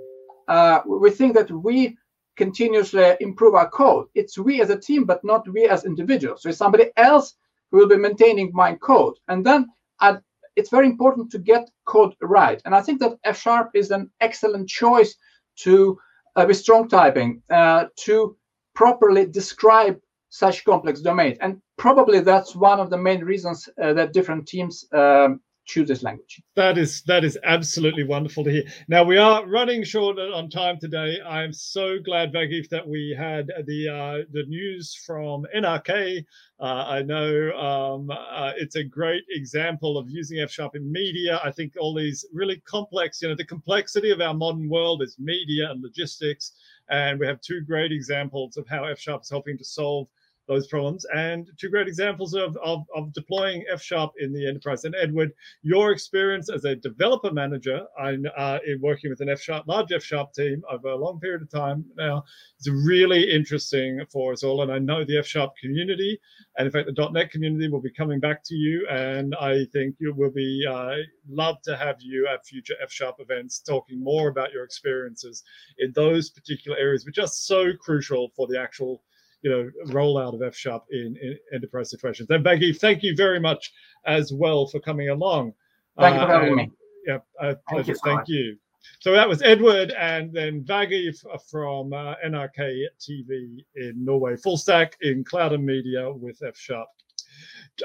uh, we think that we continuously improve our code. It's we as a team, but not we as individuals. So it's somebody else who will be maintaining my code. And then uh, it's very important to get code right. And I think that F Sharp is an excellent choice to, uh, with strong typing, uh, to properly describe such complex domains. And probably that's one of the main reasons uh, that different teams um, choose this language. That is that is absolutely wonderful to hear. Now we are running short on time today. I am so glad, Vagif, that we had the uh, the news from NRK. Uh, I know um, uh, it's a great example of using F sharp in media. I think all these really complex, you know, the complexity of our modern world is media and logistics, and we have two great examples of how F sharp is helping to solve those problems and two great examples of, of, of deploying F Sharp in the enterprise. And Edward, your experience as a developer manager uh, in working with an F Sharp, large F Sharp team over a long period of time now is really interesting for us all. And I know the F Sharp community and in fact the .NET community will be coming back to you. And I think you will be uh, love to have you at future F Sharp events talking more about your experiences in those particular areas, which are so crucial for the actual you know rollout of F sharp in, in, enterprise situations. And Baggy, thank you very much as well for coming along. Thank uh, you for having me. Yeah, uh, thank, you, thank you. So that was Edward and then Baggy from uh, NRK TV in Norway, full stack in cloud and media with F sharp.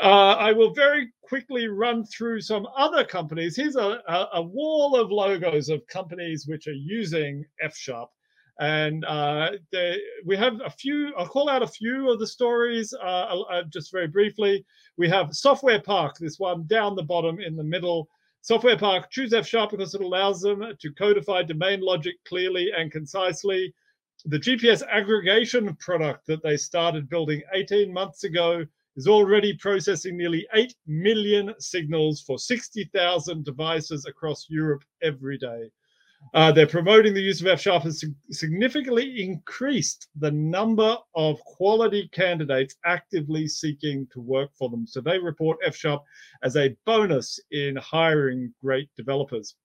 Uh, I will very quickly run through some other companies. Here's a, a, a, wall of logos of companies which are using F Sharp. And uh, they, we have a few, I'll call out a few of the stories uh, uh, just very briefly. We have Software Park, this one down the bottom in the middle. Software Park choose F Sharp because it allows them to codify domain logic clearly and concisely. The GPS aggregation product that they started building 18 months ago is already processing nearly 8 million signals for 60,000 devices across Europe every day. Uh, they're promoting the use of F Sharp has significantly increased the number of quality candidates actively seeking to work for them. So they report F Sharp as a bonus in hiring great developers.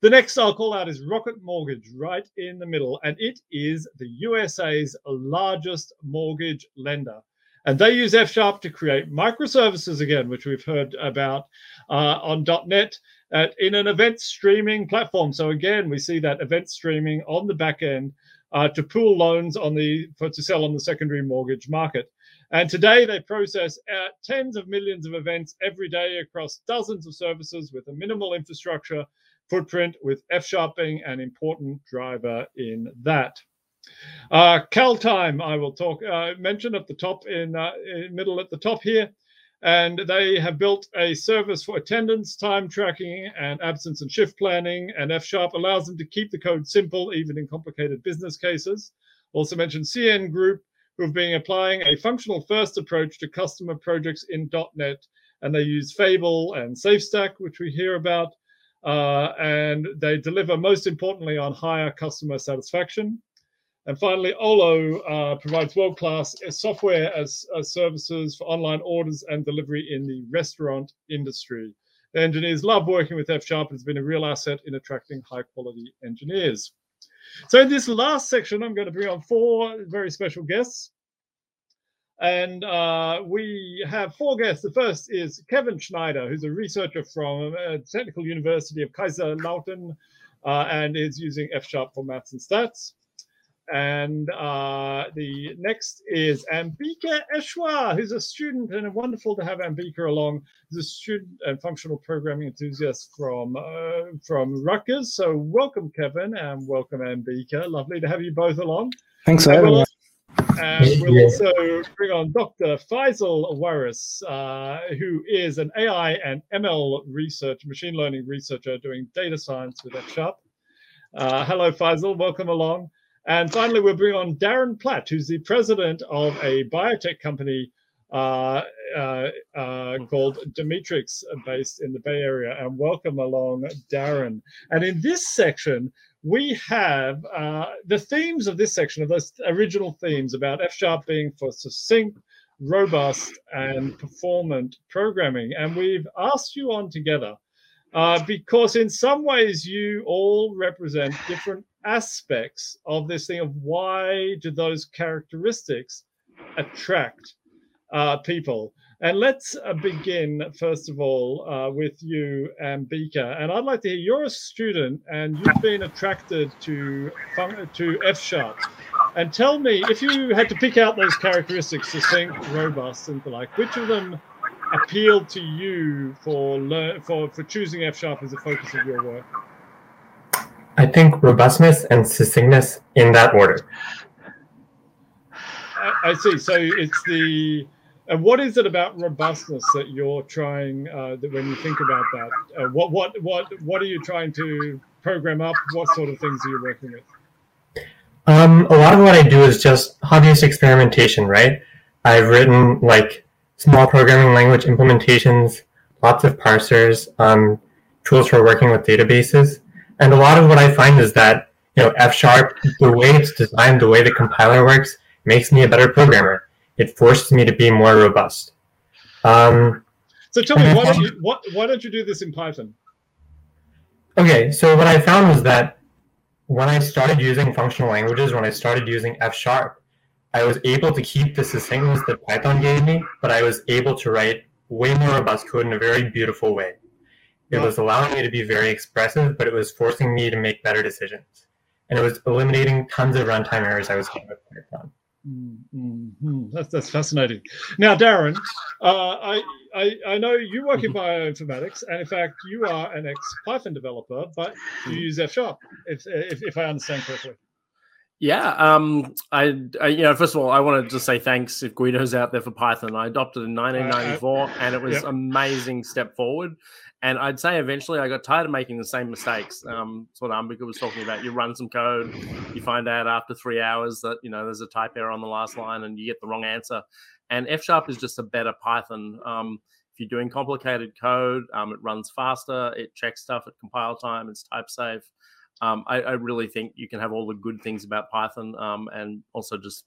The next I'll call out is Rocket Mortgage, right in the middle, and it is the USA's largest mortgage lender. And they use F Sharp to create microservices again, which we've heard about uh, on .NET uh, in an event streaming platform. So again, we see that event streaming on the back end uh, to pool loans on the for to sell on the secondary mortgage market. And today they process uh, tens of millions of events every day across dozens of services with a minimal infrastructure footprint, with F Sharp being an important driver in that. Uh, CalTime, I will talk uh, mention at the top in, uh, in middle at the top here and they have built a service for attendance, time tracking, and absence and shift planning. And F Sharp allows them to keep the code simple, even in complicated business cases. Also mentioned CN Group, who have been applying a functional first approach to customer projects in .NET, and they use Fable and SafeStack, which we hear about. Uh, and they deliver, most importantly, on higher customer satisfaction. And finally, Olo uh, provides world-class software as, as, services for online orders and delivery in the restaurant industry. The engineers love working with F Sharp. It's been a real asset in attracting high-quality engineers. So in this last section, I'm going to bring on four very special guests. And uh, we have four guests. The first is Kevin Schneider, who's a researcher from uh, Technical University of Kaiserslautern uh, and is using F Sharp for maths and stats. And uh, the next is Ambika Eshwa, who's a student, and wonderful to have Ambika along. He's a student and functional programming enthusiast from uh, from Rutgers. So welcome, Kevin, and welcome, Ambika. Lovely to have you both along. Thanks for having me. And we'll also bring on Dr. Faisal Waris, uh, who is an AI and ML research, machine learning researcher doing data science with F Sharp. Uh, hello, Faisal. Welcome along. And finally, we'll bring on Darren Platt, who's the president of a biotech company uh, uh, uh, called Demetrix, based in the Bay Area. And welcome along, Darren. And in this section, we have uh, the themes of this section, of those original themes about F sharp being for succinct, robust, and performant programming. And we've asked you on together uh, because in some ways you all represent different aspects of this thing of why do those characteristics attract uh, people. And let's uh, begin, first of all, uh, with you, Ambika. And I'd like to hear you're a student and you've been attracted to, to F sharp. And tell me, if you had to pick out those characteristics, succinct, robust, and the like, which of them appealed to you for, for, for choosing F sharp as a focus of your work? I think robustness and succinctness in that order. I, I see. So it's the and what is it about robustness that you're trying uh, that when you think about that? Uh, what what what what are you trying to program up? What sort of things are you working with? Um, a lot of what I do is just hobbyist experimentation, right? I've written like small programming language implementations, lots of parsers, um, tools for working with databases. And a lot of what I find is that, you know, F sharp, the way it's designed, the way the compiler works, makes me a better programmer. It forces me to be more robust. Um, so tell me, why don't, you, what, why don't you do this in Python? Okay, so what I found was that when I started using functional languages, when I started using F sharp, I was able to keep the succinctness that Python gave me, but I was able to write way more robust code in a very beautiful way. It was allowing me to be very expressive, but it was forcing me to make better decisions. And it was eliminating tons of runtime errors I was having with Python. Mm-hmm. That's that's fascinating. Now, Darren, uh, I, I I know you work in bioinformatics, and in fact, you are an ex Python developer, but you use F sharp, if, if if I understand correctly. Yeah, um, I, I, you know, first of all, I wanted to say thanks if Guido's out there for Python. I adopted in 1994, uh, and it was yep. amazing step forward. And I'd say eventually I got tired of making the same mistakes. Um, that's what Ambika was talking about. You run some code, you find out after three hours that you know there's a type error on the last line, and you get the wrong answer. And F sharp is just a better Python. Um, if you're doing complicated code, um, it runs faster, it checks stuff at compile time, it's type safe um, I, I, really think you can have all the good things about Python um, and also just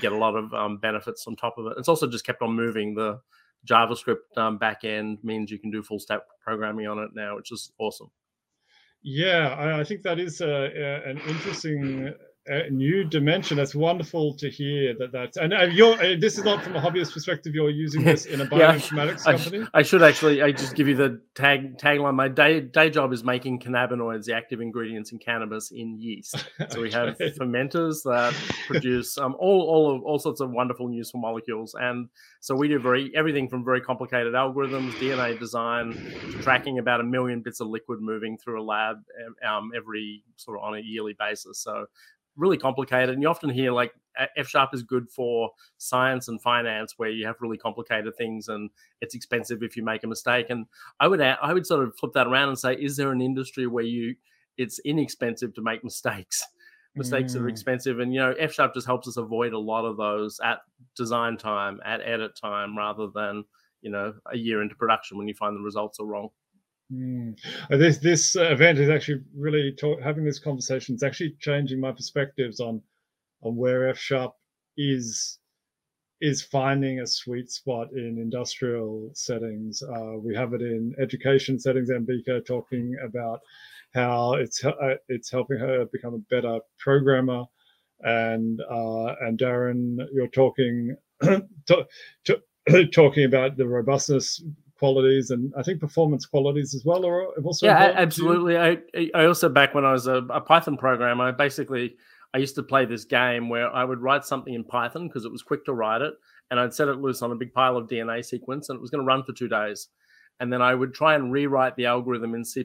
get a lot of um, benefits on top of it. It's also just kept on moving. The JavaScript um, backend means you can do full stack programming on it now, which is awesome. Yeah, I, I think that is a, a, an interesting a new dimension. That's wonderful to hear that. That's and uh, you're. Uh, this is not from a hobbyist perspective. You're using this in a bioinformatics yeah, company. I, I, should actually. I just give you the tag tagline. My day day job is making cannabinoids, the active ingredients in cannabis, in yeast. So we have fermenters that produce um, all all of, all sorts of wonderful and useful molecules, and so we do very everything from very complicated algorithms, DNA design, to tracking about a million bits of liquid moving through a lab um, every sort of on a yearly basis. So really complicated. And you often hear like F sharp is good for science and finance, where you have really complicated things and it's expensive if you make a mistake. And I would I would sort of flip that around and say, is there an industry where you it's inexpensive to make mistakes? Mistakes mm. are expensive, and you know F sharp just helps us avoid a lot of those at design time, at edit time, rather than you know a year into production when you find the results are wrong. Mm. This this uh, event is actually really talk, having this conversation. It's actually changing my perspectives on on where F sharp is is finding a sweet spot in industrial settings. Uh, we have it in education settings. Ambika talking about how it's uh, it's helping her become a better programmer, and uh, and Darren, you're talking to, to, talking about the robustness qualities and I think performance qualities as well are also yeah absolutely. I I also back when I was a, a Python programmer, I basically I used to play this game where I would write something in Python because it was quick to write it, and I'd set it loose on a big pile of DNA sequence, and it was going to run for two days, and then I would try and rewrite the algorithm in C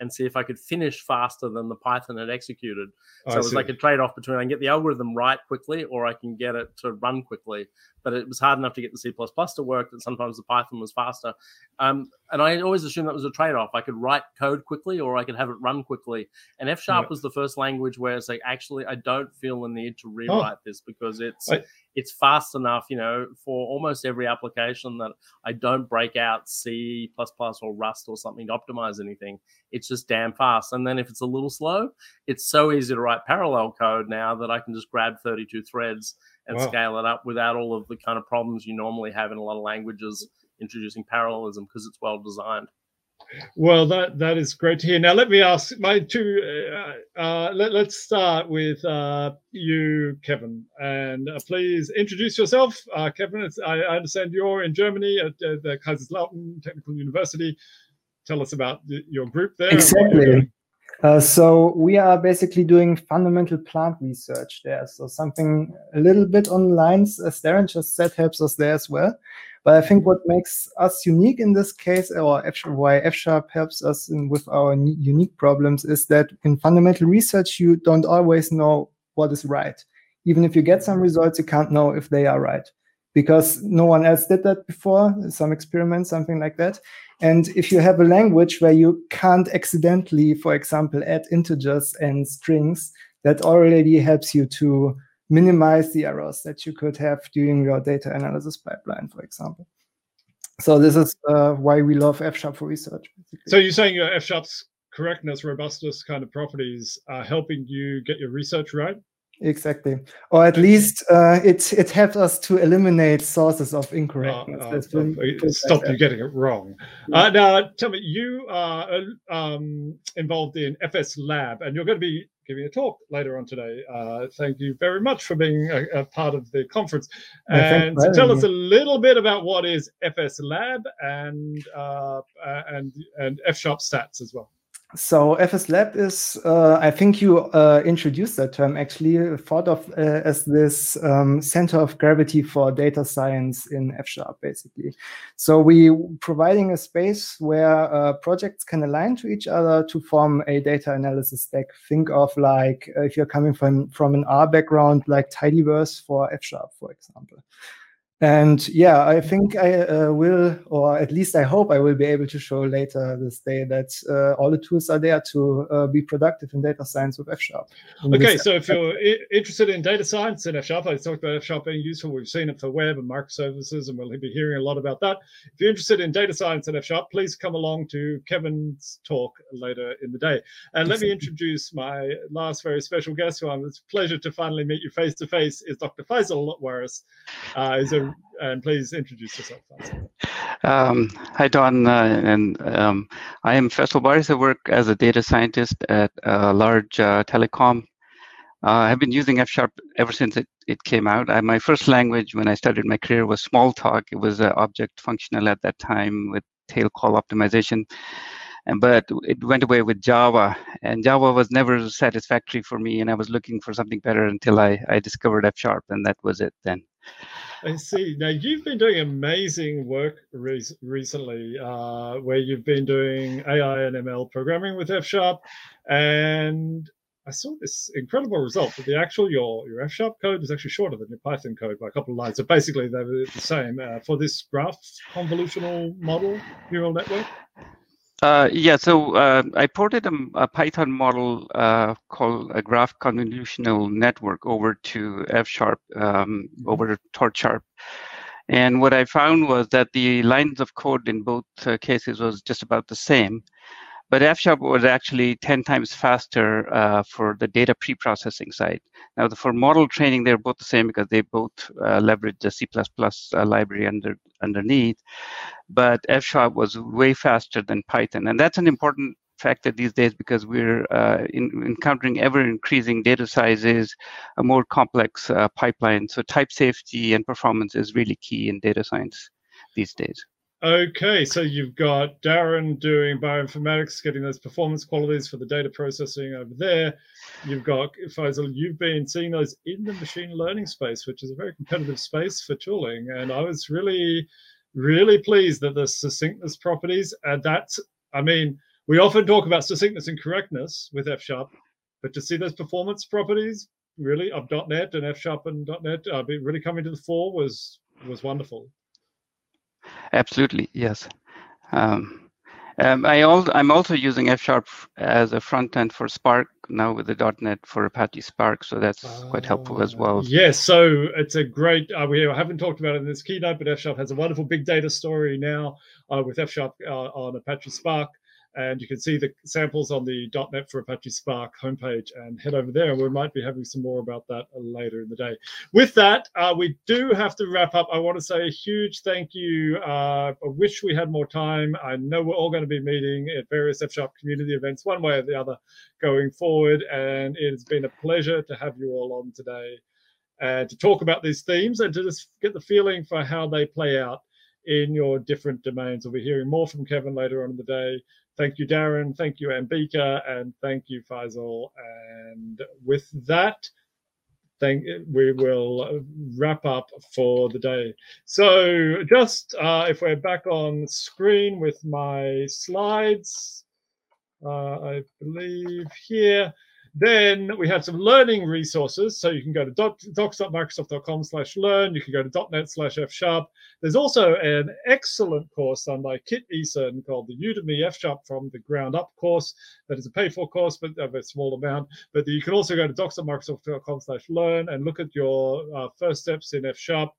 and see if I could finish faster than the Python had executed. So oh, it was like a trade off between I can get the algorithm right quickly or I can get it to run quickly. But it was hard enough to get the C to work that sometimes the Python was faster. Um, and I always assumed that was a trade off. I could write code quickly or I could have it run quickly. And F sharp yeah. was the first language where it's like, actually, I don't feel the need to oh. rewrite oh. this because it's. I- it's fast enough, you know, for almost every application that I don't break out C plus or Rust or something to optimize anything. It's just damn fast. And then if it's a little slow, it's so easy to write parallel code now that I can just grab 32 threads and wow. scale it up without all of the kind of problems you normally have in a lot of languages introducing parallelism because it's well designed. Well, that that is great to hear. Now, let me ask my two. Uh, uh, let, us start with uh, you, Kevin, and uh, please introduce yourself, uh, Kevin. I, I, understand you're in Germany at the Kaiserslautern Technical University. Tell us about the, your group there. Exactly. Uh, so we are basically doing fundamental plant research there. So something a little bit on lines, as Darren just said, helps us there as well. But I think what makes us unique in this case, or F- why F sharp helps us in, with our unique problems, is that in fundamental research, you don't always know what is right. Even if you get some results, you can't know if they are right because no one else did that before, some experiment, something like that. And if you have a language where you can't accidentally, for example, add integers and strings, that already helps you to minimize the errors that you could have during your data analysis pipeline, for example. So this is uh, why we love F Sharp for research. Basically. So you're saying your F Sharp's correctness, robustness kind of properties are helping you get your research right? Exactly, or at least uh, it it helps us to eliminate sources of incorrectness. Uh, uh, stop you getting it wrong. Yeah. Uh, now, tell me, you are uh, um, involved in FS Lab, and you're going to be giving a talk later on today. Uh, thank you very much for being a, a part of the conference. and so tell us a little bit about what is FS Lab and uh, and and F Sharp Stats as well. So FS Lab is, uh, I think you uh, introduced that term actually, thought of uh, as this um, center of gravity for data science in F Sharp, basically. So we providing a space where uh, projects can align to each other to form a data analysis stack. Think of like uh, if you're coming from from an R background, like Tidyverse for F Sharp, for example. And yeah, I think I uh, will, or at least I hope I will be able to show later this day that uh, all the tools are there to uh, be productive in data science with F Sharp. Okay, so if you're interested in data science in F Sharp, I talked about F Sharp being useful. We've seen it for web and microservices, and we'll be hearing a lot about that. If you're interested in data science in F Sharp, please come along to Kevin's talk later in the day. And let me introduce my last very special guest, who I'm it's a pleasure to finally meet you face to face, is Dr. Faisal Waris. Uh, he's a and please introduce yourself. Um, hi, Don, uh, and um, I am Faisal Waris. I work as a data scientist at a large uh, telecom. Uh, I've been using F Sharp ever since it, it came out. I, my first language when I started my career was Smalltalk. It was uh, object functional at that time with tail call optimization. But it went away with Java, and Java was never satisfactory for me, and I was looking for something better until I, I discovered F Sharp, and that was it then. I see. Now you've been doing amazing work re- recently, uh, where you've been doing AI and ML programming with F Sharp, and I saw this incredible result. That the actual your your F Sharp code is actually shorter than your Python code by a couple of lines. So basically, they're the same uh, for this graph convolutional model neural network. Uh, yeah, so uh, I ported a, a Python model uh, called a graph convolutional network over to F sharp, um, mm-hmm. over to Torch sharp. And what I found was that the lines of code in both uh, cases was just about the same. But F Sharp was actually 10 times faster uh, for the data pre-processing side. Now, the, for model training, they're both the same because they both uh, leverage the C++ uh, library under, underneath. But F Sharp was way faster than Python. And that's an important factor these days because we're uh, in, encountering ever increasing data sizes, a more complex uh, pipeline. So type safety and performance is really key in data science these days. Okay, so you've got Darren doing bioinformatics, getting those performance qualities for the data processing over there. You've got Faisal, you've been seeing those in the machine learning space, which is a very competitive space for tooling. And I was really, really pleased that the succinctness properties, and that's, I mean, we often talk about succinctness and correctness with F sharp, but to see those performance properties really of .NET and F sharp and .NET uh, really coming to the fore was was wonderful. Absolutely, yes. Um, um, I am also using F Sharp as a front end for Spark now with the .NET for Apache Spark, so that's uh, quite helpful as well. Yes, so it's a great. Uh, we haven't talked about it in this keynote, but F Sharp has a wonderful big data story now uh, with F Sharp uh, on Apache Spark. And you can see the samples on the .NET for Apache Spark homepage and head over there. We might be having some more about that later in the day. With that, uh, we do have to wrap up. I want to say a huge thank you. Uh, I wish we had more time. I know we're all going to be meeting at various F Sharp community events, one way or the other, going forward. And it has been a pleasure to have you all on today and to talk about these themes and to just get the feeling for how they play out in your different domains. We'll be hearing more from Kevin later on in the day. Thank you, Darren. Thank you, Ambika, and thank you, Faisal. And with that, thank we will wrap up for the day. So, just uh, if we're back on screen with my slides, uh, I believe here. Then we have some learning resources. So you can go to docs.microsoft.com slash learn. You can go to .NET slash F Sharp. There's also an excellent course done by Kit Eason called the Udemy F Sharp from the ground up course. That is a paid for course, but of a small amount. But you can also go to docs.microsoft.com slash learn and look at your uh, first steps in F Sharp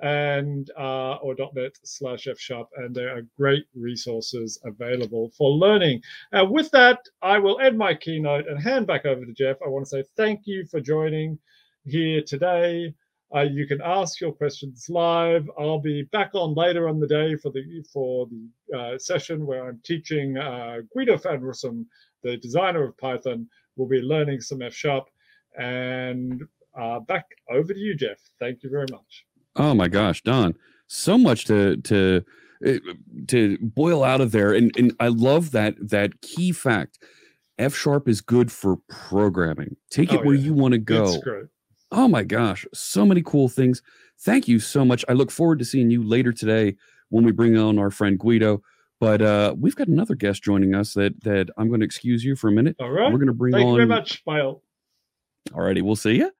and uh, or .NET slash F Sharp, and there are great resources available for learning. Uh, with that, I will end my keynote and hand back over to Jeff. I want to say thank you for joining here today. Uh, you can ask your questions live. I'll be back on later on the day for the for the uh, session where I'm teaching uh, Guido van Rossum, the designer of Python, will be learning some F Sharp. And uh, back over to you, Jeff. Thank you very much. Oh my gosh, Don, so much to to eh, to boil out of there, and and I love that that key fact. F sharp is good for programming. Take it Oh, where yeah. you want to go. It's great. Oh my gosh, so many cool things. Thank you so much. I look forward to seeing you later today when we bring on our friend Guido. But uh, we've got another guest joining us that that I'm going to excuse you for a minute. All right. We're going to bring Thank on. you very much, Bile. Alrighty, we'll see you.